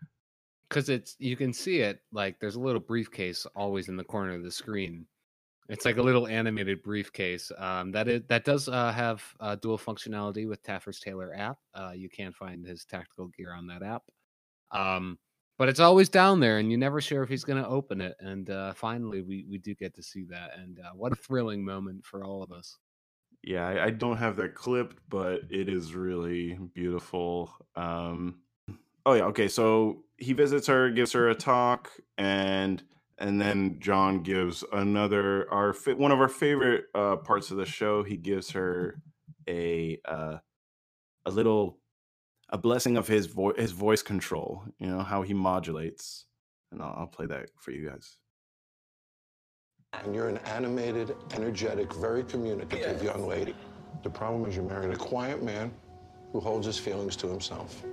Because it's you can see it like there's a little briefcase always in the corner of the screen. It's like a little animated briefcase. Um, that is that does uh, have uh, dual functionality with Taffer's Tailor app. Uh, you can find his tactical gear on that app. Um, but it's always down there, and you're never sure if he's going to open it. And uh, finally, we we do get to see that, and uh, what a thrilling moment for all of us. Yeah, I, I don't have that clipped, but it is really beautiful. Um, oh yeah, okay. So he visits her, gives her a talk, and and then John gives another our one of our favorite uh, parts of the show. He gives her a uh, a little a blessing of his voice his voice control. You know how he modulates, and I'll, I'll play that for you guys. And you're an animated, energetic, very communicative young lady. The problem is you're married a quiet man who holds his feelings to himself.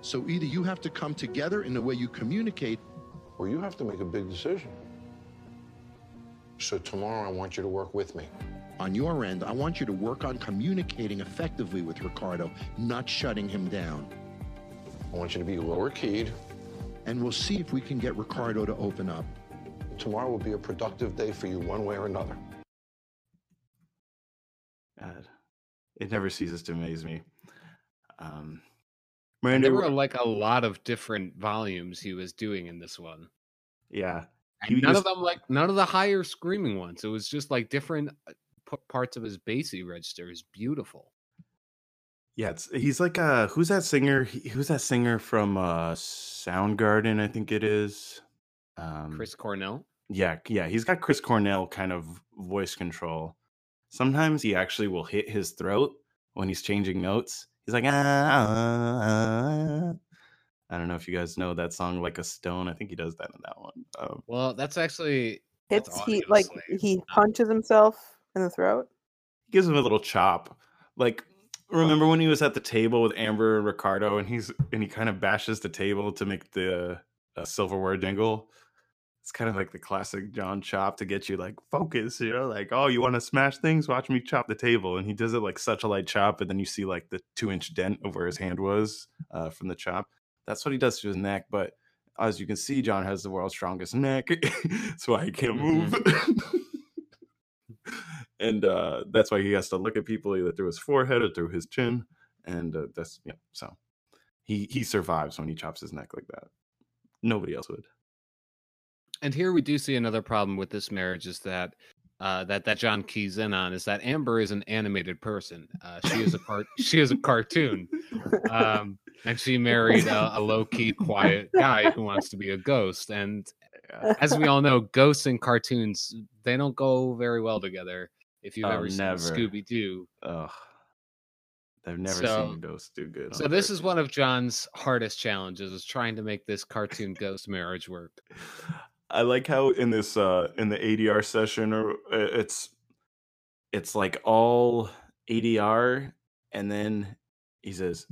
So either you have to come together in the way you communicate, or you have to make a big decision. So tomorrow I want you to work with me. On your end, I want you to work on communicating effectively with Ricardo, not shutting him down. I want you to be lower keyed. And we'll see if we can get Ricardo to open up. Tomorrow will be a productive day for you, one way or another. God, it never ceases to amaze me. Um, And there were like a lot of different volumes he was doing in this one. yeah, And none was- of them like none of the higher screaming ones. It was just like different uh, p- parts of his bassy register is beautiful. Yeah, it's he's like uh who's that singer? He- Who's that singer from uh Soundgarden, I think it is. Um Chris Cornell. Yeah, yeah, he's got Chris Cornell kind of voice control. Sometimes he actually will hit his throat when he's changing notes. He's like, ah, ah, ah." I don't know if you guys know that song, like a stone. I think he does that in that one. Um, Well, that's actually that's he like he punches himself in the throat. he gives him a little chop. Like, remember when he was at the table with Amber and Ricardo, and he's and he kind of bashes the table to make the uh, silverware jingle. It's kind of like the classic John chop to get you like focus, you know, like oh, you want to smash things? Watch me chop the table, and he does it like such a light chop, and then you see like the two inch dent of where his hand was uh, from the chop. That's what he does to his neck, but. As you can see, John has the world's strongest neck. That's why he can't move. (laughs) and uh, that's why he has to look at people either through his forehead or through his chin, and uh, that's yeah. So he he survives when he chops his neck like that. Nobody else would. And here we do see another problem with this marriage is that uh, that that John keys in on is that Amber is an animated person. Uh, she is a part. (laughs) she is a cartoon, um, and she married a, a low key, quiet guy who wants to be a ghost. And as we all know, ghosts and cartoons they don't go very well together. If you've Oh, ever seen. Scooby Doo, I've never So- seen ghosts do good. so this is one of John's hardest challenges: is trying to make this cartoon ghost marriage work. I like how in this uh in the ADR session or uh, it's it's like all ADR and then he says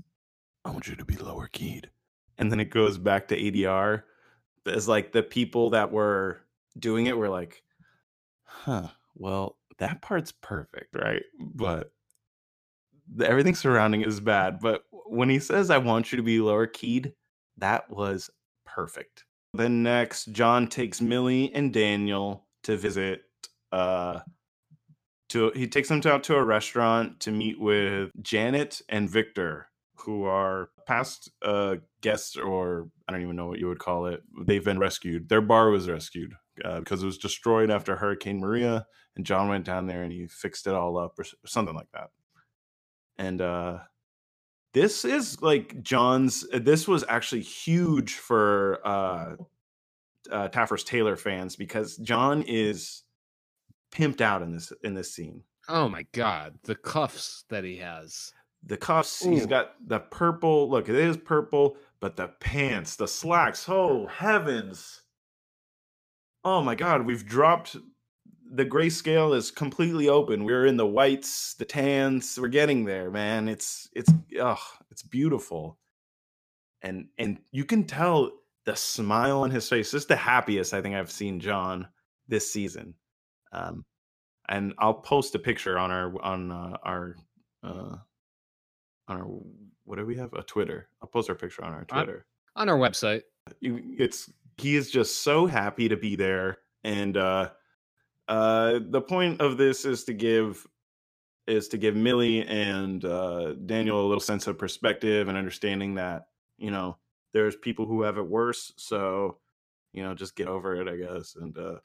I want you to be lower keyed and then it goes back to ADR as like the people that were doing it were like huh well that part's perfect right but everything surrounding is bad but when he says I want you to be lower keyed that was perfect then next, John takes Millie and Daniel to visit. Uh, to he takes them to, out to a restaurant to meet with Janet and Victor, who are past uh, guests, or I don't even know what you would call it. They've been rescued. Their bar was rescued uh, because it was destroyed after Hurricane Maria, and John went down there and he fixed it all up, or s- something like that. And uh, this is like John's. This was actually huge for uh, uh, Taffer's Tailor fans because John is pimped out in this in this scene. Oh my god, the cuffs that he has. The cuffs, he's got the purple. Look, it is purple, but the pants, the slacks. Oh heavens! Oh my God, we've dropped. The grayscale is completely open. We're in the whites, the tans. We're getting there, man. It's it's oh, it's beautiful, and and you can tell the smile on his face. This is the happiest I think I've seen John this season. Um, and I'll post a picture on our on uh, our uh, on our what do we have a Twitter? I'll post our picture on our Twitter. on our website. You, it's he is just so happy to be there, and uh, uh, the point of this is to give is to give Millie and uh, Daniel a little sense of perspective and understanding that you know there's people who have it worse, so you know just get over it, I guess. And uh,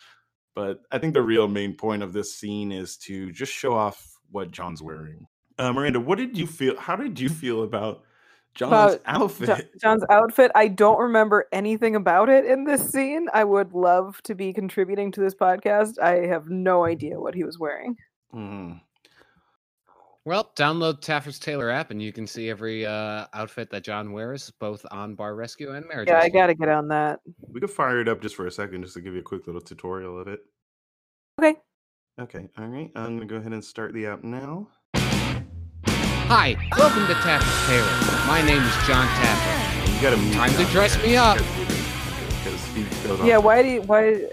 but I think the real main point of this scene is to just show off what John's wearing. Uh, Miranda, what did you feel? How did you feel about John's about outfit. (laughs) John's outfit. I don't remember anything about it in this scene. I would love to be contributing to this podcast. I have no idea what he was wearing. Mhm. Well, download Taffer's Tailor app and you can see every uh, outfit that John wears, both on Bar Rescue and Marriage Yeah, I gotta get on that. We could fire it up just for a second, just to give you a quick little tutorial of it. Okay. Okay. All right. I'm gonna go ahead and start the app now. Hi, welcome to Taffer's Tailor. My name is Jon Taffer. You gotta mute Time to dress me up. because he goes on. Yeah, why do you, why?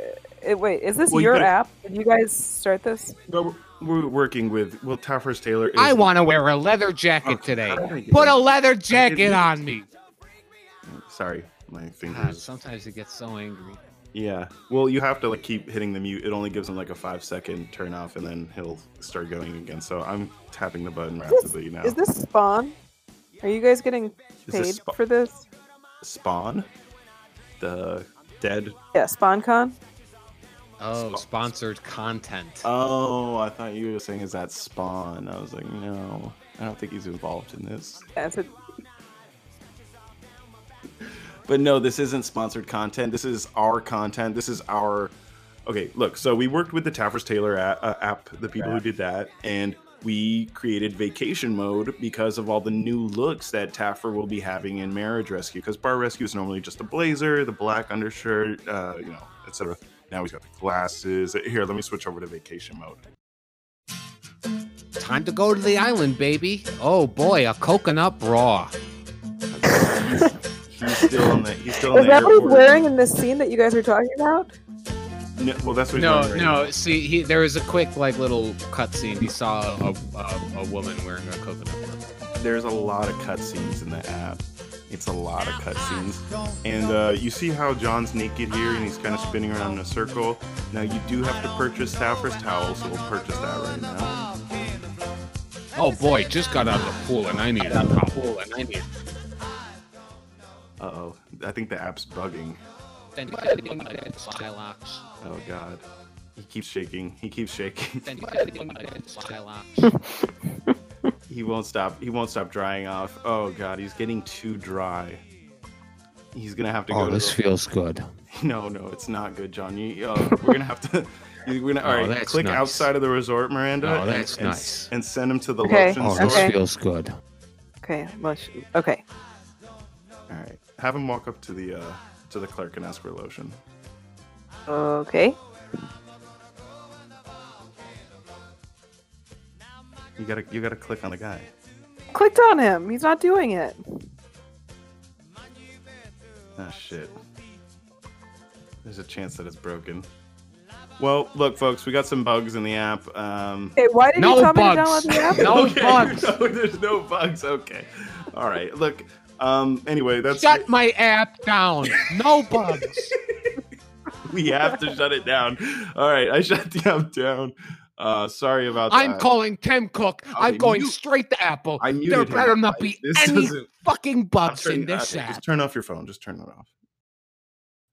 uh, wait, is this Well, you your gotta- app? Did you guys start this? No, we're we're working with well, Taffer's Tailor. I want to wear a leather jacket today. Put a leather jacket on me. Sorry, my God, fingers. sometimes he gets so angry. Yeah. Well, you have to like keep hitting the mute. It only gives him like a five second turn off, and then he'll start going again. So I'm tapping the button Is this, rapidly now. is this Spawn? Are you guys getting Is this paid Spa- for this? Spawn? The dead. Yeah, SpawnCon. Oh, sponsored content. Oh, I thought you were saying is that Spawn. I was like, no, I don't think he's involved in this. That's it. But no, this isn't sponsored content. This is our content. This is our. Okay, look. So we worked with the Taffers Tailor a- uh, app, the people who did that, and we created vacation mode because of all the new looks that Taffer will be having in Marriage Rescue. Because Bar Rescue is normally just a blazer, the black undershirt, uh, you know, etc. Now he's got the glasses. Here, let me switch over to vacation mode. Time to go to the island, baby. Oh boy, a coconut bra. (laughs) He's still in the. He's still in Is the that what he's airport. wearing in this scene that you guys are talking about? No, well, that's what he's No, wearing right no. See, he, there was a quick, like, little cutscene. He saw a, a, a woman wearing a coconut bra. there's a lot of cutscenes in the app. It's a lot of cutscenes. And uh, you see how John's naked here and he's kind of spinning around in a circle. Now, you do have to purchase Taffer's towel, so we'll purchase that right now. Oh boy, just got out of the pool and I need a pool and I need. Uh oh. I think the app's bugging. Oh, God. He keeps shaking. He keeps shaking. (laughs) He won't stop. He won't stop drying off. Oh, God. He's getting too dry. He's going to have to go Oh, to this the- feels good. (laughs) No, no, it's not good, John. You, uh, we're gonna have to. (laughs) We're gonna, all Oh, right, click nice. outside of the resort, Miranda. Oh, and- that's and, nice. And send him to the Okay, lotion Oh, store. this feels good. Okay, let's, okay. All right, have him walk up to the uh, to the clerk and ask for lotion. Okay. You gotta you gotta click on the guy. Clicked on him. He's not doing it. Ah, shit. There's a chance that it's broken. Well, look, folks, we got some bugs in the app. Um, Hey, why did No you tell me to bugs. download the app? No (laughs) okay, bugs. no, there's no bugs. Okay. All right. Look. Um. Anyway, that's Shut my app down. No (laughs) bugs. we have to shut it down. All right, I shut the app down. Uh, sorry about that. I'm calling Tim Cook. I'm going mute- straight to Apple. I there muted him. better not be This any fucking I'm bugs in this okay, app. Just turn off your phone. Just turn it off.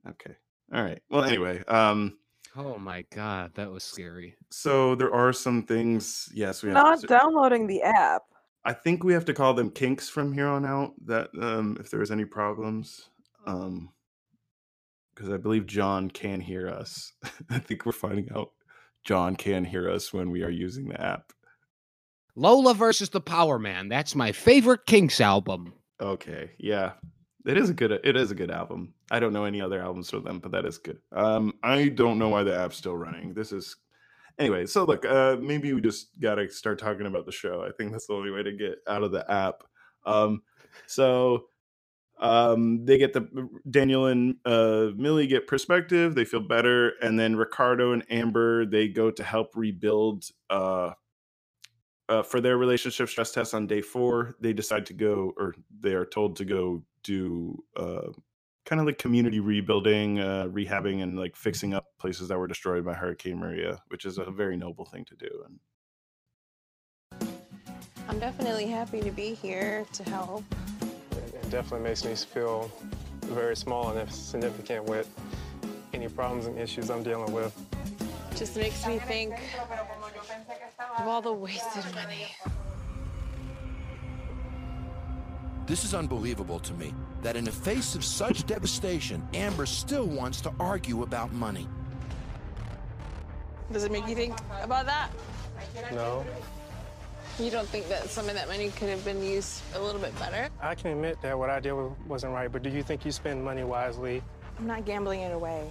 Okay. All right. Well, anyway, um, Oh my god, that was scary. so there are some things. Yes, we have. Not to, downloading the app. I think we have to call them kinks from here on out. That um, if there is any problems, um, because I believe John can hear us. (laughs) I think we're finding out John can hear us when we are using the app. Lola versus the Power Man. That's my favorite Kinks album. Okay, yeah, it is a good. It is a good album. I don't know any other albums from them, but that is good. Um, I don't know why the app's still running. This is anyway. So look, uh, maybe we just gotta start talking about the show. I think that's the only way to get out of the app. Um, so um, they get the Daniel and uh, Millie get perspective. They feel better, and then Ricardo and Amber they go to help rebuild. Uh, uh, for their relationship stress test on day four, they decide to go, or they are told to go do uh, kind of like community rebuilding, uh, rehabbing, and like fixing up places that were destroyed by Hurricane Maria, which is a very noble thing to do. And I'm definitely happy to be here to help. It definitely makes me feel very small and insignificant with any problems and issues I'm dealing with. Just makes me think of all the wasted money. This is unbelievable to me that in the face of such devastation, Amber still wants to argue about money. Does it make you think about that? No. You don't think that some of that money could have been used a little bit better? I can admit that what I did wasn't right, but do you think you spend money wisely? I'm not gambling it away.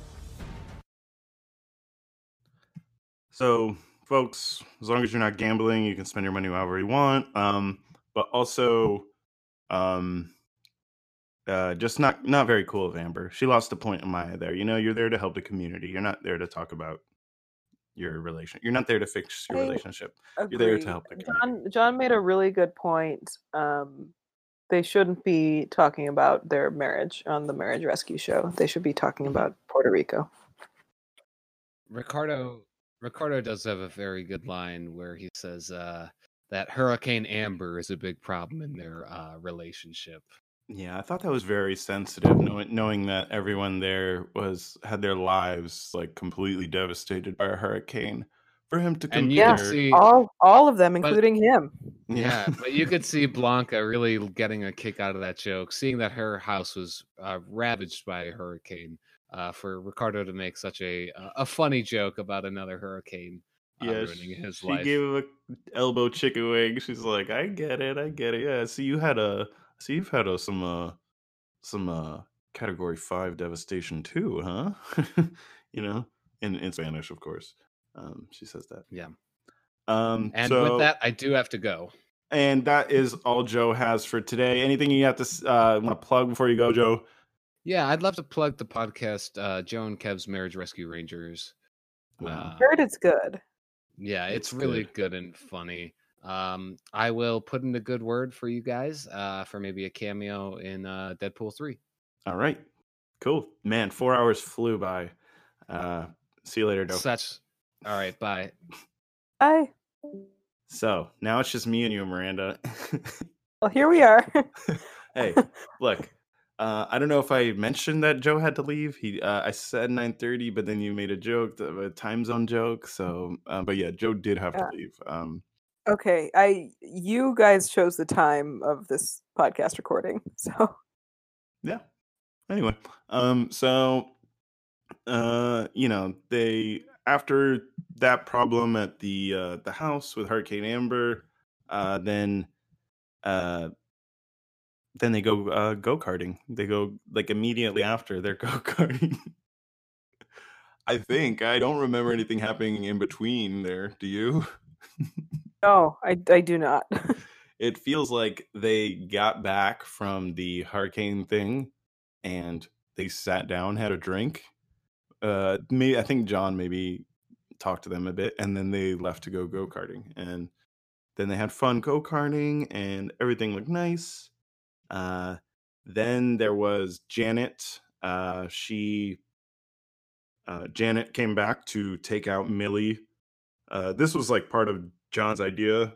So, folks, as long as you're not gambling, you can spend your money however you want. Um, but also, um, uh, just not not very cool of Amber. She lost the point in Maya there. You know, you're there to help the community. You're not there to talk about your relation. You're not there to fix your I relationship. You're there to help the community. John John made a really good point. Um, they shouldn't be talking about their marriage on the marriage rescue show. They should be talking Mm-hmm. about Puerto Rico. Ricardo Ricardo does have a very good line where he says uh, that Hurricane Amber is a big problem in their uh, relationship. Yeah, I thought that was very sensitive, knowing knowing that everyone there was had their lives like completely devastated by a hurricane. For him to And compare, Yeah, see all all of them, but- including him. Yeah, but you could see (laughs) Blanca really getting a kick out of that joke, seeing that her house was uh, ravaged by a hurricane. Uh, for Ricardo to make such a uh, a funny joke about another hurricane yeah, ruining his she life. gave him a elbow chicken wing. She's like, I get it, I get it. Yeah, see, you had a, see, you've had a, some, uh, some, uh, category five devastation too, huh? (laughs) you know, in in Spanish, of course. Um, she says that. Yeah. Um, and so, with that, I do have to go. and that is all Joe has for today. Anything you have to uh, want to plug before you go, Joe? Yeah, I'd love to plug the podcast, uh, Joe and Kev's Marriage Rescue Rangers. Uh, Heard it's good. Yeah, it's, It's really good. and funny. Um, I will put in a good word for you guys uh, for maybe a cameo in uh, Deadpool 3. All right, cool, man. Four hours flew by. Uh, see you later, Joe. Such. All right, bye. Bye. So now it's just me and you, Miranda. (laughs) Well, here we are. hey, look. Uh, I don't know if I mentioned that Joe had to leave. He, uh, I said nine thirty, but then you made a joke, a time zone joke. So, uh, but yeah, Joe did have to leave. Um, okay, I you guys chose the time of this podcast recording, (laughs) so yeah. Anyway, um, so, uh, you know, they after that problem at the uh the house with Hurricane Amber, uh, then, uh, then they go uh go karting. They go like immediately after they're (laughs) go karting. I think I don't remember anything happening in between there. Do you? (laughs) no, I I do not. (laughs) it feels like they got back from the hurricane thing and they sat down, had a drink. Uh, me, I think John maybe talked to them a bit, and then they left to go go karting, and then they had fun go karting, and everything looked nice. Uh, then there was Janet. Uh, she uh, Janet came back to take out Millie. Uh, this was like part of John's idea.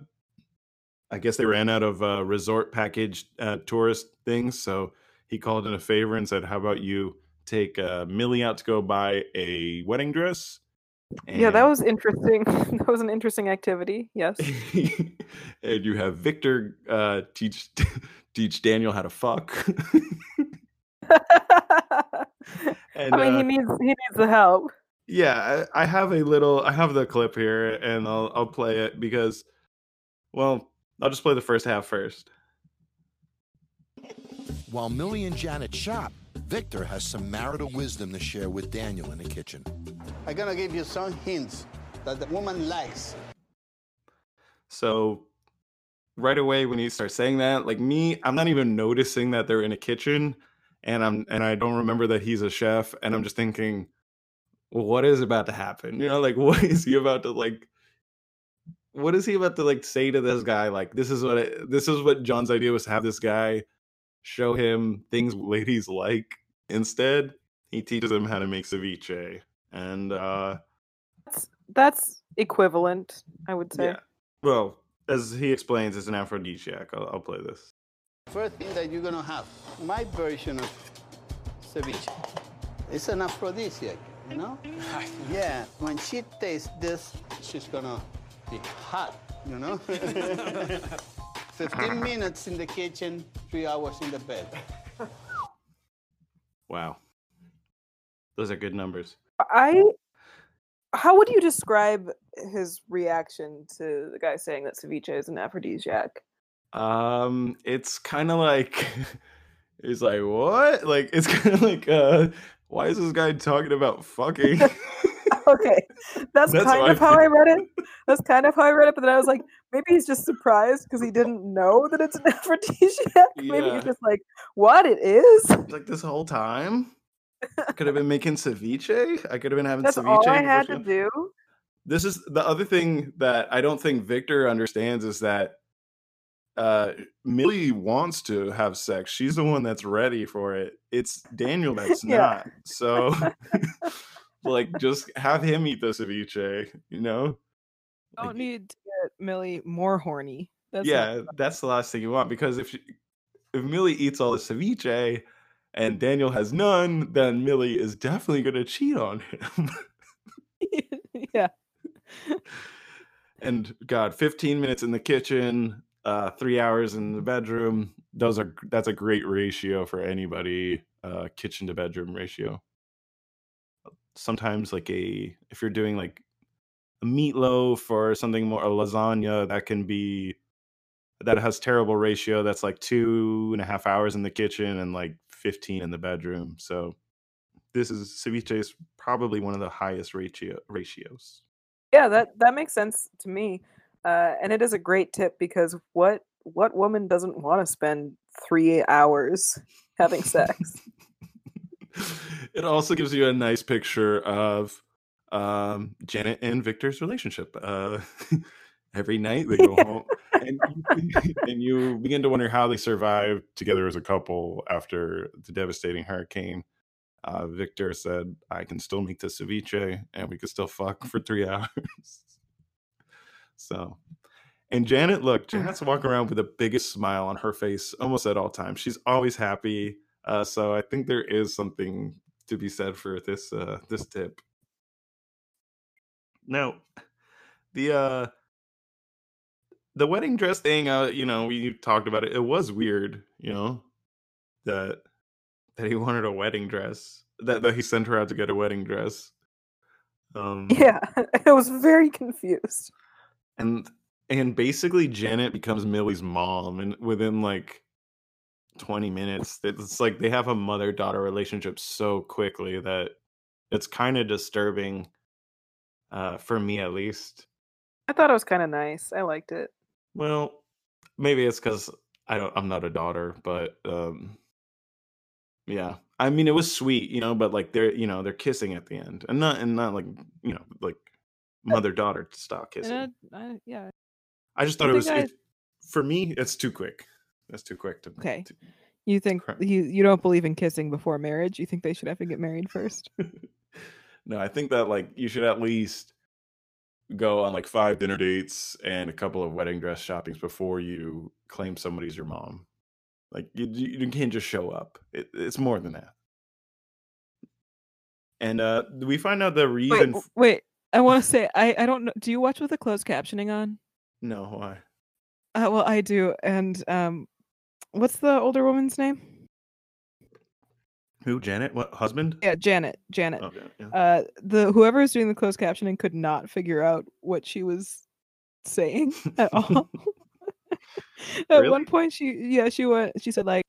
I guess they ran out of uh, resort package uh, tourist things, so he called in a favor and said, "How about you take uh, Millie out to go buy a wedding dress?" Yeah, that was interesting. (laughs) that was an interesting activity. Yes. (laughs) and you have Victor uh, teach (laughs) teach Daniel how to fuck. and, I mean, uh, he needs he needs the help. yeah, I, I have a little. I have the clip here, and I'll I'll play it because, well, I'll just play the first half first. While Millie and Janet shop, Victor has some marital wisdom to share with Daniel in the kitchen. I'm gonna give you some hints that the woman likes. So right away when you start saying that, like me, I'm not even noticing that they're in a kitchen and I'm and I don't remember that he's a chef and I'm just thinking, well, what is about to happen? You know, like (laughs) what is he about to like what is he about to like say to this guy? Like this is what it, this is what John's idea was to have this guy show him things (laughs) ladies like. Instead, he teaches him how to make ceviche. And uh That's that's equivalent, I would say. yeah. Well, as he explains, it's an aphrodisiac. I'll, I'll play this. First thing that you're gonna have, my version of ceviche. It's an aphrodisiac, you know? (laughs) yeah, when she tastes this, she's gonna be hot, you know? (laughs) 15 (laughs) minutes in the kitchen, three hours in the bed. Wow. Those are good numbers. I how would you describe his reaction to the guy saying that ceviche is an aphrodisiac? Um, it's kind of like (laughs) he's like, what? Like it's (laughs) kind of like, uh, why is this guy talking about fucking? (laughs) okay, that's, That's kind how I of how I read it. That's kind of how I read it. But then I was like, maybe he's just surprised because he didn't know that it's an (laughs) aphrodisiac. Maybe he's just like, what it is? like this whole time. I could have been making ceviche. I could have been having That's ceviche. all I had to do. This is the other thing that I don't think Victor understands is that uh Millie wants to have sex. She's the one that's ready for it. It's Daniel (laughs) that's Yeah. not. So (laughs) like just have him eat the ceviche, you know? Don't need to get Millie more horny. That's yeah, that's the last thing you want because if she, if Millie eats all the ceviche and Daniel has none, then Millie is definitely going to cheat on him. (laughs) yeah. and God, 15 minutes in the kitchen, uh, three hours in the bedroom. Those are that's a great ratio for anybody. Uh, kitchen to bedroom ratio. Sometimes, like a if you're doing like a meatloaf or something more a lasagna, that can be that has terrible ratio. That's like two and a half hours in the kitchen and like 15 in the bedroom. So this is ceviche is probably one of the highest ratio ratios. Yeah, that that makes sense to me. Uh, and it is a great tip because what what woman doesn't want to spend three hours having sex? (laughs) it also gives you a nice picture of um, Janet and Victor's relationship. Uh, (laughs) every night they go home, (laughs) and you, and you begin to wonder how they survived together as a couple after the devastating hurricane. Uh, Victor said, "I can still make the ceviche, and we could still fuck for three hours." So, and Janet, look, Janet's walking around with the biggest smile on her face almost at all times. She's always happy. Uh, so I think there is something to be said for this uh, this tip. Now, the uh, the wedding dress thing, uh, you know, we talked about it. It was weird, you know, that that he wanted a wedding dress. That that he sent her out to get a wedding dress. (laughs) Um, yeah, (laughs) I was very confused. And and basically Janet becomes Millie's mom, and within like twenty minutes, it's like they have a mother daughter relationship so quickly that it's kind of disturbing, uh, for me at least. I thought it was kind of nice. I liked it. Well, maybe it's because I don't. I'm not a daughter, but um, yeah. I mean, it was sweet, you know. But like they're, you know, they're kissing at the end, and not and not like you know, like mother daughter style kissing. I, I, yeah. I just I thought it was I- it, for me. It's too quick. That's too quick to. Okay. to- You think you you don't believe in kissing before marriage? You think they should have to get married first? (laughs) no, I think that like you should at least go on like five dinner dates and a couple of wedding dress shoppings before you claim somebody's your mom. Like you, you can't just show up. It, it's more than that. And uh we find out the reason. w- wait. I want to say I I don't know. Do you watch with the closed captioning on? no, why? Uh, well, I do. And um, what's the older woman's name? Who? Janet? What husband? Yeah, Janet. Janet. Okay, yeah. Uh, the whoever is doing the closed captioning could not figure out what she was saying (laughs) at all. (laughs) at Really? one point, she yeah she went she said like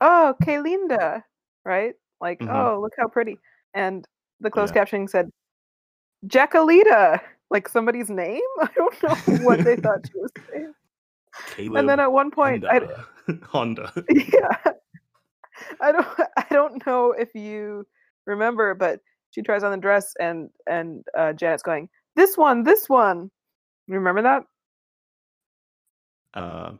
Oh, Kaylinda, right? Like, Mhm. oh, look how pretty. And the closed Yeah. captioning said, Jackalita, like somebody's name. (laughs) I don't know what they (laughs) thought she was saying. And then at one point, I, Honda. (laughs) yeah, I don't, I don't know if you remember, but she tries on the dress, and and uh, Janet's going, "This one, this one." You remember that? uh,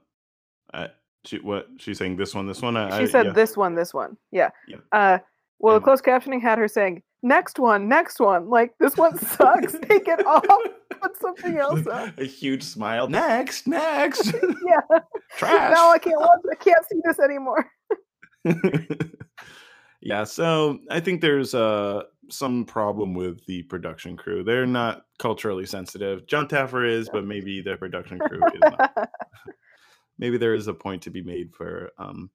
I, she what? She's saying this one, this one. I, She said, yeah. "This one, this one." Yeah. Yeah. Uh, well, the closed captioning had her saying, "Next one, next one." Like this one sucks. (laughs) Take it off. Put something else up. a huge smile. Next, next. (laughs) Yeah. Trash. No, I can't watch. I can't see this anymore. (laughs) yeah, so I think there's uh some problem with the production crew. They're not culturally sensitive. Jon Taffer is, but maybe the production crew is not. maybe there is a point to be made for um,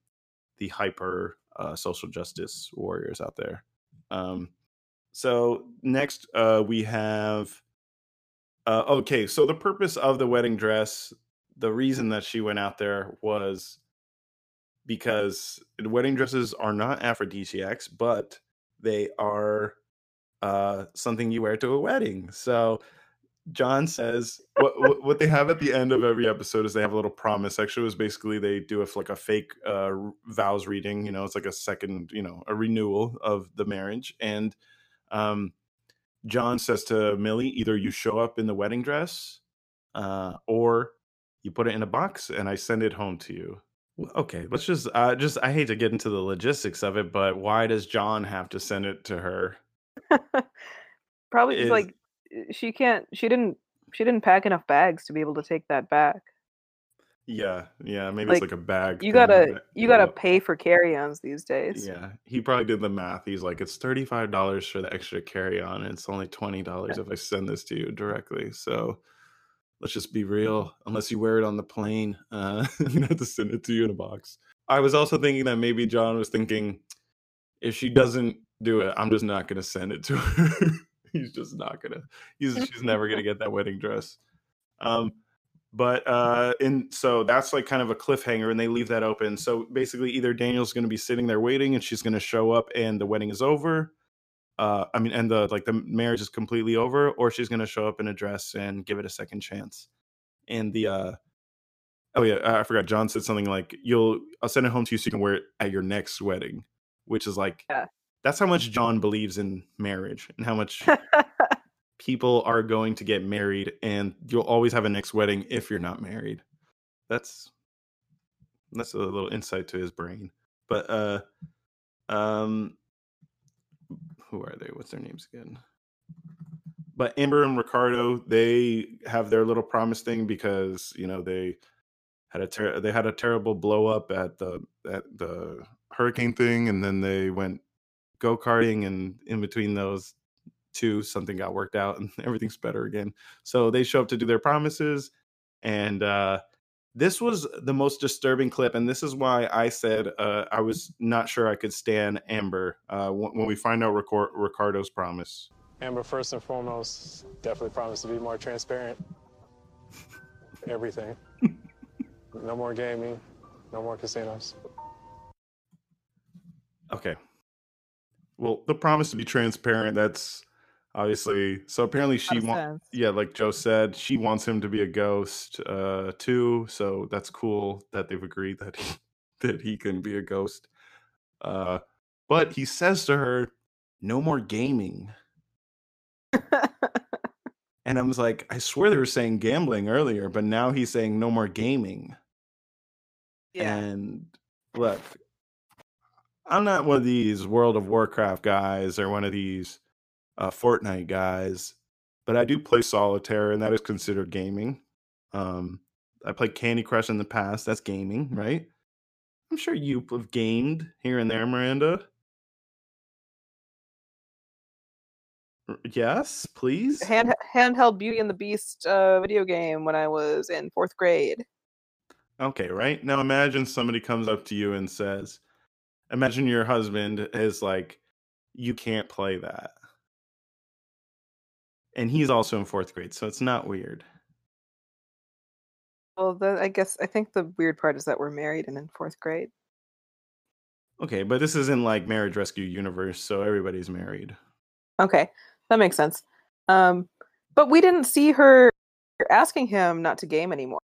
the hyper uh, social justice warriors out there. Um, so next uh, we have. Uh, okay, so the purpose of the wedding dress, the reason that she went out there was because wedding dresses are not aphrodisiacs, but they are uh, something you wear to a wedding. So Jon says what, what they have at the end of every episode is they have a little promise. Actually, was basically they do a like a fake uh, vows reading. You know, it's like a second, you know, a renewal of the marriage. And um, Jon says to Millie, either you show up in the wedding dress, uh, or you put it in a box and I send it home to you. Okay, let's just uh, just I hate to get into the logistics of it, but why does Jon have to send it to her? (laughs) Probably just Is- like she can't. She didn't. She didn't pack enough bags to be able to take that back. Yeah, yeah, maybe it's like a bag. You gotta. that- You gotta pay for carry-ons these days. Yeah, he probably did the math. He's like, it's thirty five dollars for the extra carry on, and it's only twenty dollars if I send this to you directly. So let's just be real. Unless you wear it on the plane, uh, (laughs) I'm gonna have to send it to you in a box. I was also thinking that maybe Jon was thinking, if she doesn't do it, I'm just not gonna send it to her. (laughs) he's just not gonna. He's she's never gonna get that wedding dress. Um, but uh and so that's like kind of a cliffhanger and they leave that open so basically either daniel's going to be sitting there waiting and she's going to show up and the wedding is over uh i mean and the like the marriage is completely over or she's going to show up in a dress and give it a second chance and the uh oh yeah i forgot jon said something like you'll i'll send it home to you so you can wear it at your next wedding which is like Yeah. that's how much jon believes in marriage and how much (laughs) people are going to get married and you'll always have a next wedding if you're not married. That's that's a little insight to his brain. But uh um who are they? What's their names again? But amber and ricardo they have their little promise thing because you know they had a ter- they had a terrible blow up at the at the hurricane thing and then they went go-karting and in between those two something got worked out and (laughs) everything's better again so they show up to do their promises and uh this was the most disturbing clip and this is why i said uh i was not sure i could stand amber uh when, we find out ricardo's promise Amber, first and foremost, definitely promise to be more transparent. Everything. no more gaming, no more casinos. okay well the promise to be transparent that's obviously so apparently she wants yeah like joe said she wants him to be a ghost uh too so that's cool that they've agreed that he (laughs) that he can be a ghost. Uh but he says to her no more gaming. And i was like i swear they were saying gambling earlier but now he's saying no more gaming. Yeah. and look i'm not one of these world of warcraft guys or one of these uh, fortnite guys but i do play solitaire and that is considered gaming um i played candy crush in the past that's gaming right i'm sure you have gamed here and there miranda yes please Hand handheld Beauty and the Beast uh, video game when I was in fourth grade. Okay, right? Now imagine somebody comes up to you and says, imagine your husband is like, you can't play that. And he's also in fourth grade, so it's not weird. Well, the, I guess I think the weird part is that we're married and in fourth grade. Okay, but this isn't like Marriage Rescue Universe, so everybody's married. Okay, that makes sense. Um, but we didn't see her asking him not to game anymore.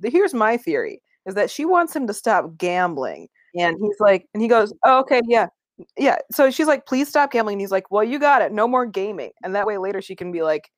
The- Here's my theory: is that she wants him to stop gambling, and he's like, and he goes, "Oh, okay, yeah, yeah." So she's like, "Please stop gambling." And he's like, "Well, you got it. No more gaming." And that way, later she can be like,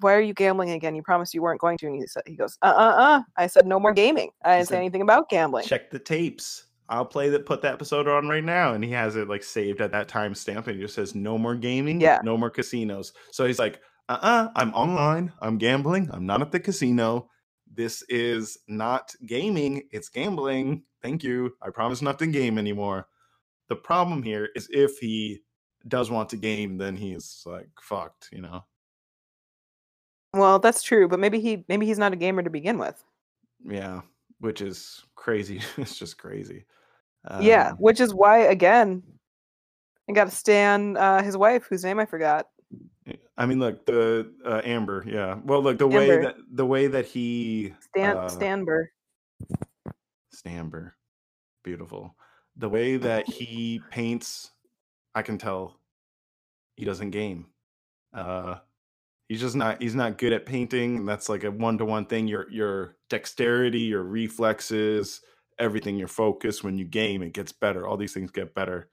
"Why are you gambling again? You promised you weren't going to." And he said, "He goes, uh, uh, uh." I said, "No more gaming. I didn't say anything about gambling." Check the tapes. I'll play that put that episode on right now. And he has it like saved at that time stamp and it just says no more gaming, Yeah. no more casinos. So he's like, uh-uh, I'm online, I'm gambling, I'm not at the casino. This is not gaming, it's gambling. Thank you. I promise not to game anymore. The problem here is if he does want to game, then he's like fucked, you know. Well, that's true, but maybe he maybe he's not a gamer to begin with. Yeah. which is crazy. (laughs) it's just crazy. yeah, Um, which is why again, I got to stand uh, his wife, whose name I forgot. I mean, look, the uh, Amber, yeah. Well, look, the way that the way that he Stan uh, Stanber. Stamber, beautiful. The way that he paints, I can tell he doesn't game. Uh, he's just not. He's not good at painting. And that's like a one to one thing. Your your dexterity, your reflexes, everything, your focus. When you game, it gets better. All these things get better.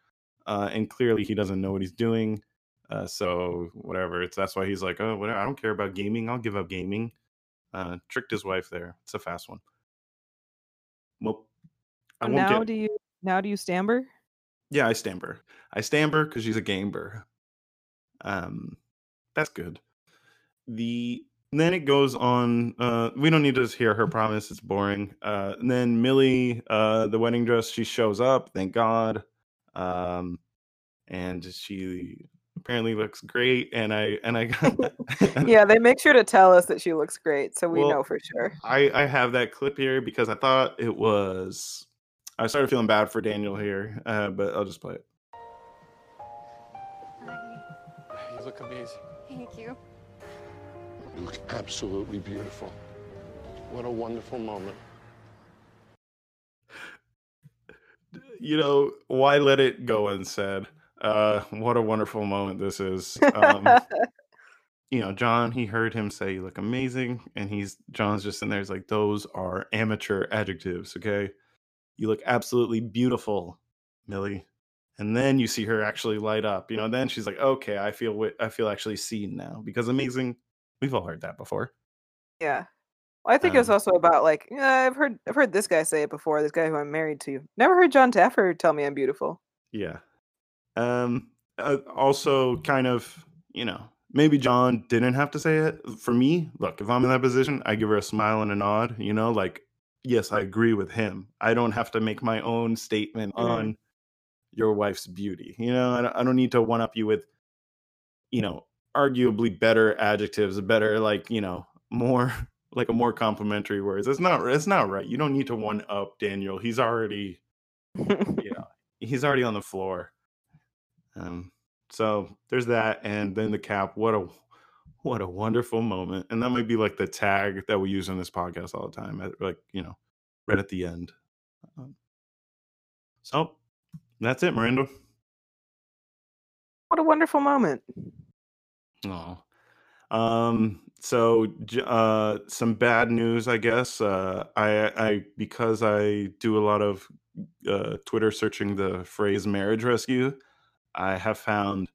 Uh, and clearly, he doesn't know what he's doing. Uh, so whatever. It's that's why he's like, oh, whatever. I don't care about gaming. I'll give up gaming. Uh, tricked his wife there. It's a fast one. Well, I won't now get. do you now do you stamber? Yeah, I stamper. I stamper because she's a gamer. Um, that's good. The then it goes on. Uh, we don't need to hear her promise. It's boring. Uh, and then Millie, uh, the wedding dress, she shows up. Thank God. Um, and she apparently looks great. And I and I (laughs) (laughs) yeah, they make sure to tell us that she looks great, so we Well, know for sure. I I have that clip here because I thought it was. I started feeling bad for Daniel here, uh, but I'll just play it. You look amazing. Thank you. You look absolutely beautiful. What a wonderful moment. you know, why let it go unsaid? Uh, what a wonderful moment this is. Um, (laughs) you know, Jon, he heard him say, You look amazing. And he's, Jon's just in there. He's like, Those are amateur adjectives. Okay. You look absolutely beautiful, Millie. And then you see her actually light up, you know, then she's like, okay, I feel, wi- I feel actually seen now because amazing. We've all heard that before. Yeah. Well, I think it's Um, also about like yeah, I've heard I've heard this guy say it before. This guy who I'm married to. Never heard Jon Taffer tell me I'm beautiful. Yeah. Um uh, also kind of, you know, maybe Jon didn't have to say it. For me, look, if I'm in that position, I give her a smile and a nod, you know, like yes, I agree with him. I don't have to make my own statement Mhm. on your wife's beauty. You know, I don't, I don't need to one up you with you know, arguably better adjectives, better like, you know, more (laughs) like a more complimentary words. It's not it's not right. You don't need to one up Daniel. He's already yeah, (laughs) he's already on the floor. Um, so there's that, and then the cap. What a what a wonderful moment, and that might be like the tag that we use on this podcast all the time. at- Like you know, right at the end. Um, so that's it, Miranda. What a wonderful moment. Oh. Um so uh some bad news I guess. Uh I I because I do a lot of uh Twitter searching the phrase marriage rescue, I have found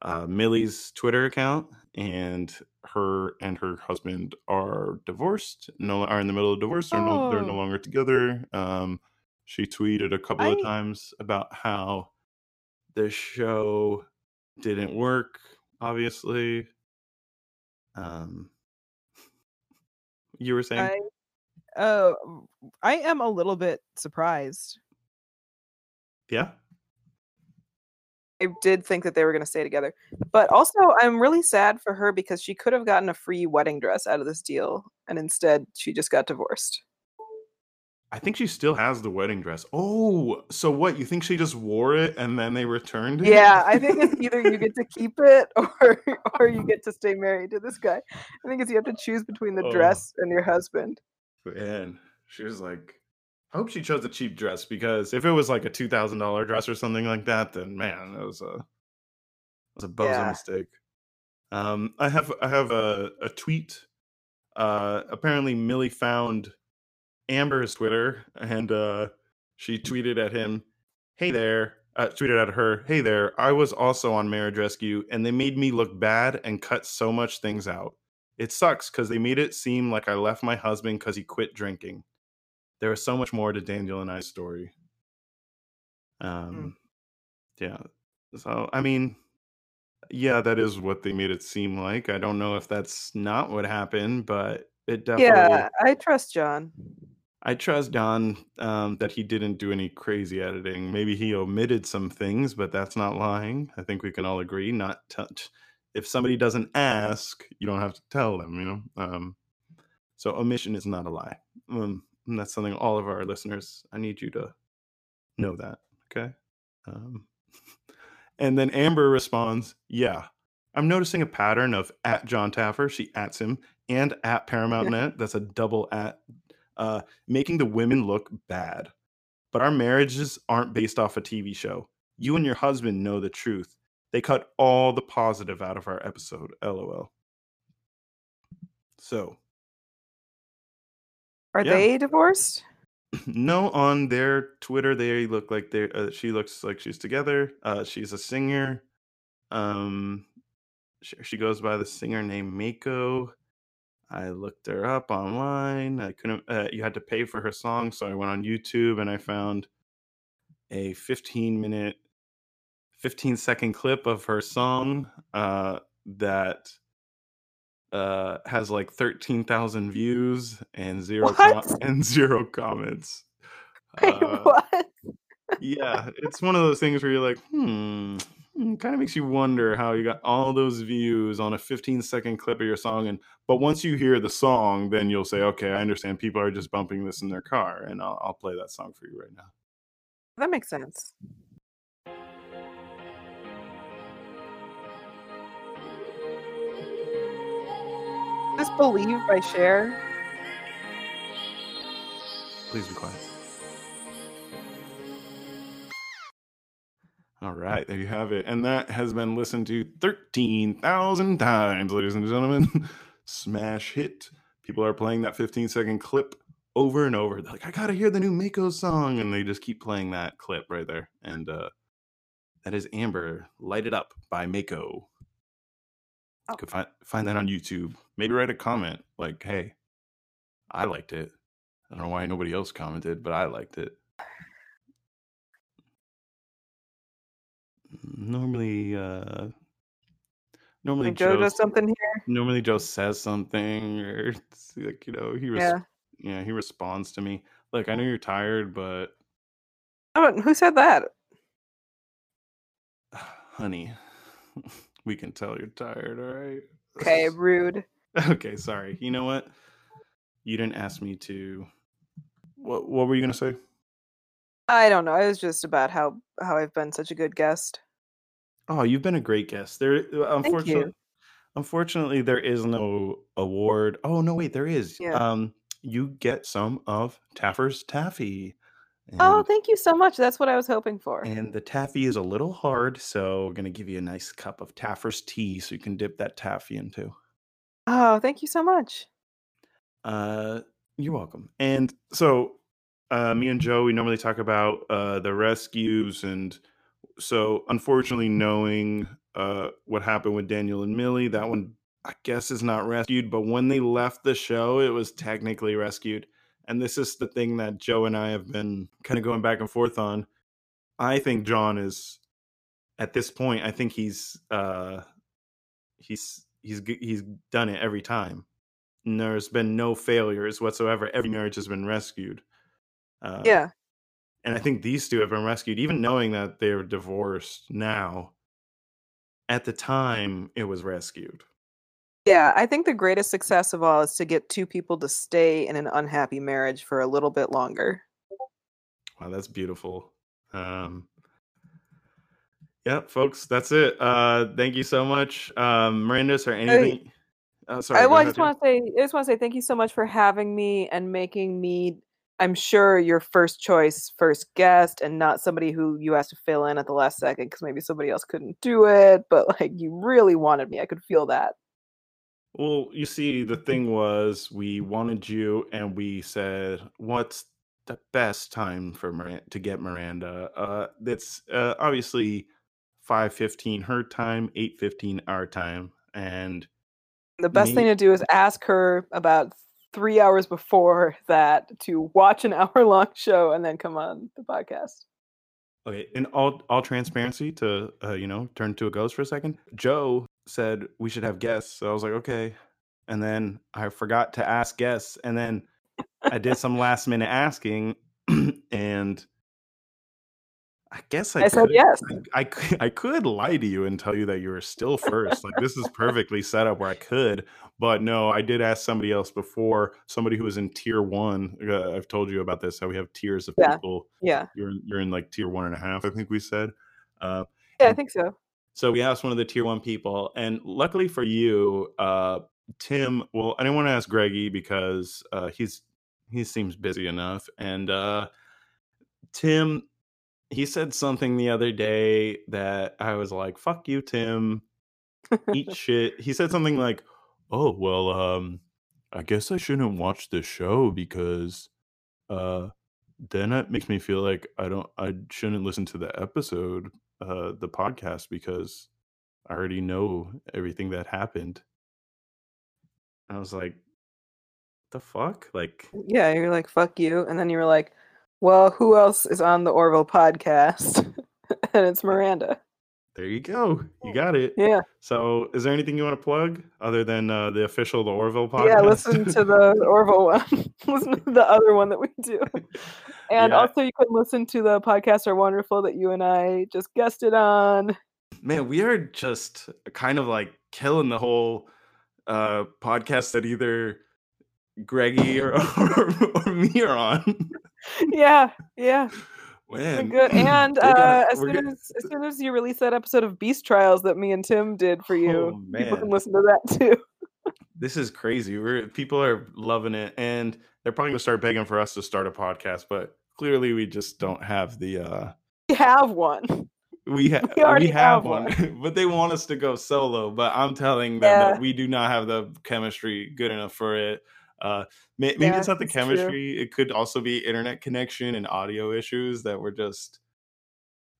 uh Millie's Twitter account and her and her husband are divorced, no are in the middle of divorce, they're no they're no Oh. longer together. Um she tweeted a couple of times about how the show didn't work obviously um you were saying I uh I am a little bit surprised. yeah I did think that they were going to stay together. But also, I'm really sad for her because she could have gotten a free wedding dress out of this deal. And instead, she just got divorced. i think she still has the wedding dress oh so what you think she just wore it and then they returned it Yeah, I think it's either you get (laughs) to keep it (laughs) or or you get to stay married to this guy. I think it's you have to choose between the Oh. dress and your husband. man she was like i hope she chose a cheap dress because if it was like a $2000 dress or something like that then man that was a it was a bozo Yeah. mistake. Um i have i have a, a tweet. Uh apparently millie found amber's twitter and uh she tweeted at him hey there uh, tweeted at her hey there i was also on marriage rescue and they made me look bad and cut so much things out. It sucks because they made it seem like i left my husband because he quit drinking there was so much more to daniel and i's story um yeah so i mean yeah that is what they made it seem like i don't know if that's not what happened but it definitely Yeah, I trust Jon. I trust Don um, that he didn't do any crazy editing. Maybe he omitted some things, but that's not lying. I think we can all agree. Not touch. If somebody doesn't ask, you don't have to tell them. You know. Um, so omission is not a lie. Um, And that's something all of our listeners, I need you to know that. Okay. Um, (laughs) and then Amber responds, Yeah, I'm noticing a pattern of at Jon Taffer, she ats him, and at Paramount (laughs) Net, that's a double at, uh, making the women look bad. But our marriages aren't based off a TV show. You and your husband know the truth. They cut all the positive out of our episode. LOL. So, Are Yeah. they divorced? (laughs) no, on their Twitter, they look like they. Uh, she looks like she's together. Uh, she's a singer. Um, she, she goes by the singer named Mako. I looked her up online. I couldn't. Uh, you had to pay for her song, so I went on YouTube and I found a 15 minute, 15 second clip of her song uh, that uh, has like 13,000 views and zero com- and zero comments. (laughs) Wait, Uh, what? yeah, it's one of those things where you're like, hmm, kind of makes you wonder how you got all those views on a 15 second clip of your song. And but once you hear the song, then you'll say, okay, I understand. People are just bumping this in their car, and I'll, I'll play that song for you right now. That makes sense. This Believe by Cher. Please be quiet. All right, there you have it. And that has been listened to 13,000 times, ladies and gentlemen. (laughs) Smash hit. People are playing that 15 second clip over and over. They're like, I gotta hear the new Mako song. And they just keep playing that clip right there. And uh that is Amber Light It Up by Mako. You can find, find that on YouTube. Maybe write a comment like, hey, I liked it. I don't know why nobody else commented, but I liked it. Normally, uh, normally Joe does something here. Normally Joe says something, or (laughs) like you know he res- Yeah. yeah he responds to me. Like I know you're tired, but Oh, who said that? (sighs) honey, (laughs) we can tell you're tired. All right. Okay, (laughs) rude. Okay, sorry. You know what? You didn't ask me to. What What were you gonna say? I don't know. It was just about how how I've been such a good guest. Oh, you've been a great guest. There, uh, unfortunately, unfortunately, there is no award. Oh no, wait, there is. Yeah. Um, you get some of Taffer's taffy, Oh, thank you so much. That's what I was hoping for. and the taffy is a little hard, so I'm gonna give you a nice cup of Taffer's tea, so you can dip that taffy into. Oh, thank you so much. Uh, you're welcome. And so, uh, me and Joe, we normally talk about uh, the rescues, and so unfortunately, knowing uh, what happened with Daniel and Millie, that one I guess is not rescued. But when they left the show, it was technically rescued. And this is the thing that Joe and I have been kind of going back and forth on. I think Jon is at this point. I think he's uh, he's he's he's done it every time. And there's been no failures whatsoever. Every marriage has been rescued. Uh, Yeah. and I think these two have been rescued, even knowing that they're divorced now. At the time, it was rescued. Yeah, I think the greatest success of all is to get two people to stay in an unhappy marriage for a little bit longer. Wow, that's beautiful. Um, yeah, folks, that's it. Uh, thank you so much, um, Miranda. Is there anything? Oh, sorry. I, well, I just want to say, I just want to say thank you so much for having me and making me. I'm sure your first choice, first guest, and not somebody who you asked to fill in at the last second because maybe somebody else couldn't do it. But like, you really wanted me. I could feel that. Well, you see, the thing was, we wanted you, and we said, "What's the best time for Miranda to get Miranda?" Uh, that's uh, obviously five fifteen her time, eight fifteen our time, and The best me- thing to do is ask her about three hours before that to watch an (laughs) hour long show and then come on the podcast. Okay, in all all transparency, to uh, you know, turn to a ghost for a second. Joe said we should have guests, so I was like, okay. And then I forgot to ask guests, and then I did some (laughs) last minute asking, (clears throat) and I guess I, I said yes. I, I could, I could lie to you and tell you that you were still first. Like this is perfectly set up where I could, but no, I did ask somebody else before. Somebody who was in tier one. Uh, I've told you about this. How we have tiers of Yeah. people. Yeah. You're in, you're in like tier one and a half. I think we said. Uh, Yeah, I think so. So we asked one of the tier one people, and luckily for you, uh, Tim. Well, I didn't want to ask Greggy because uh, he's he seems busy enough, and uh, Tim, he said something the other day that I was like, "Fuck you, Tim, eat (laughs) shit." He said something like, "Oh well, um, I guess I shouldn't watch the show because, uh." Then it makes me feel like I don't I shouldn't listen to the episode, uh the podcast because I already know everything that happened. I was like, the fuck? Like Yeah, you're like, fuck you. And then you were like, well, who else is on the Orville podcast? (laughs) and it's Miranda. There you go. You got it. Yeah. So is there anything you want to plug other than uh the official the Orville podcast? Yeah, listen to the Orville one. (laughs) listen to the other one that we do. (laughs) And Yeah. also, you can listen to the podcast are wonderful that you and I just guested on. Man, we are just kind of like killing the whole uh podcast that either Greggy or (laughs) or, or me are on. Yeah, yeah. Man, good. (laughs) And uh, as soon as as soon as you release that episode of Beast Trials that me and Tim did for you, Oh, people can listen to that (laughs) too. this is crazy. We're people are loving it, and they're probably gonna start begging for us to start a podcast. But clearly, we just don't have the. uh We have one. We, (laughs) ha- We already we have have one, but they want us to go solo. But I'm telling them Yeah. that we do not have the chemistry good enough for it. Uh, may- maybe Yeah, it's not the it's true. chemistry. It could also be internet connection and audio issues that we're just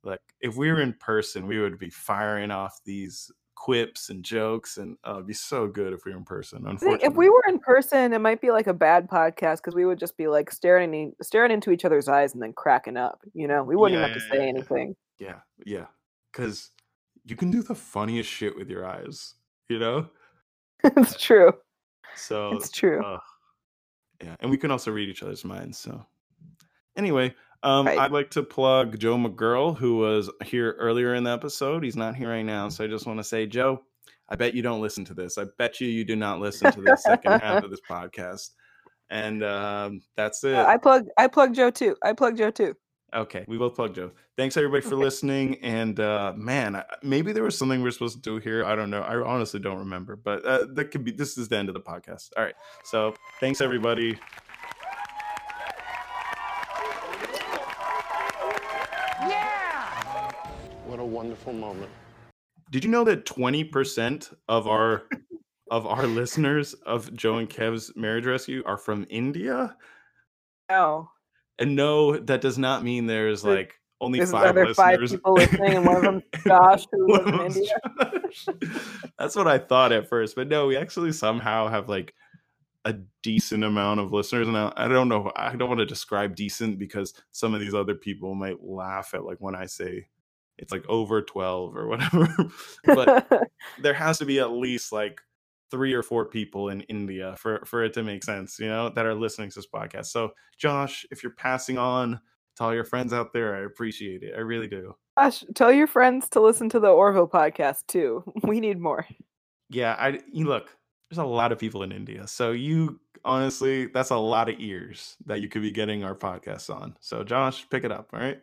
like. If we were in person, we would be firing off these quips and jokes, and uh, it'd be so good if we were in person. Unfortunately, if we were in person, it might be like a bad podcast because we would just be like staring staring into each other's eyes and then cracking up. You know, we wouldn't even have to Yeah. say anything. Yeah, yeah. Because you can do the funniest shit with your eyes, you know? (laughs) it's true. So It's true. uh, yeah, and we can also read each other's minds. So anyway, um, Right. I'd like to plug Joe McGurl, who was here earlier in the episode. He's not here right now, so I just want to say, Joe, I bet you don't listen to this. I bet you you do not listen to the second half of this (laughs) podcast. And um, that's it. Uh, I plug I plug Joe too. I plug Joe too. Okay, we both plug Joe. Thanks everybody for listening. And uh, man, maybe there was something we are supposed to do here. I don't know. I honestly don't remember. But uh, that could be. This is the end of the podcast. All right. So thanks everybody. Yeah. What a wonderful moment. Did you know that twenty percent of our of our listeners of Joe and Kev's Marriage Rescue are from India? No. And no, that does not mean there's There- like only There's five other five listeners. people listening, and one of them (laughs) Josh, who lives in India. (laughs) That's what I thought at first, but no, we actually somehow have like a decent amount of listeners. And I, I don't know, I don't want to describe decent because some of these other people might laugh at like when I say it's like over 12 or whatever. (laughs) but there has to be at least like three or four people in India for, for it to make sense, you know, that are listening to this podcast. So, Josh, if you're passing on to all your friends out there, I appreciate it. I really do. Josh, tell your friends to listen to the Orville podcast too. (laughs) We need more. Yeah, I you look. There's a lot of people in India, so you honestly, that's a lot of ears that you could be getting our podcast on. So, Josh, pick it up. All right.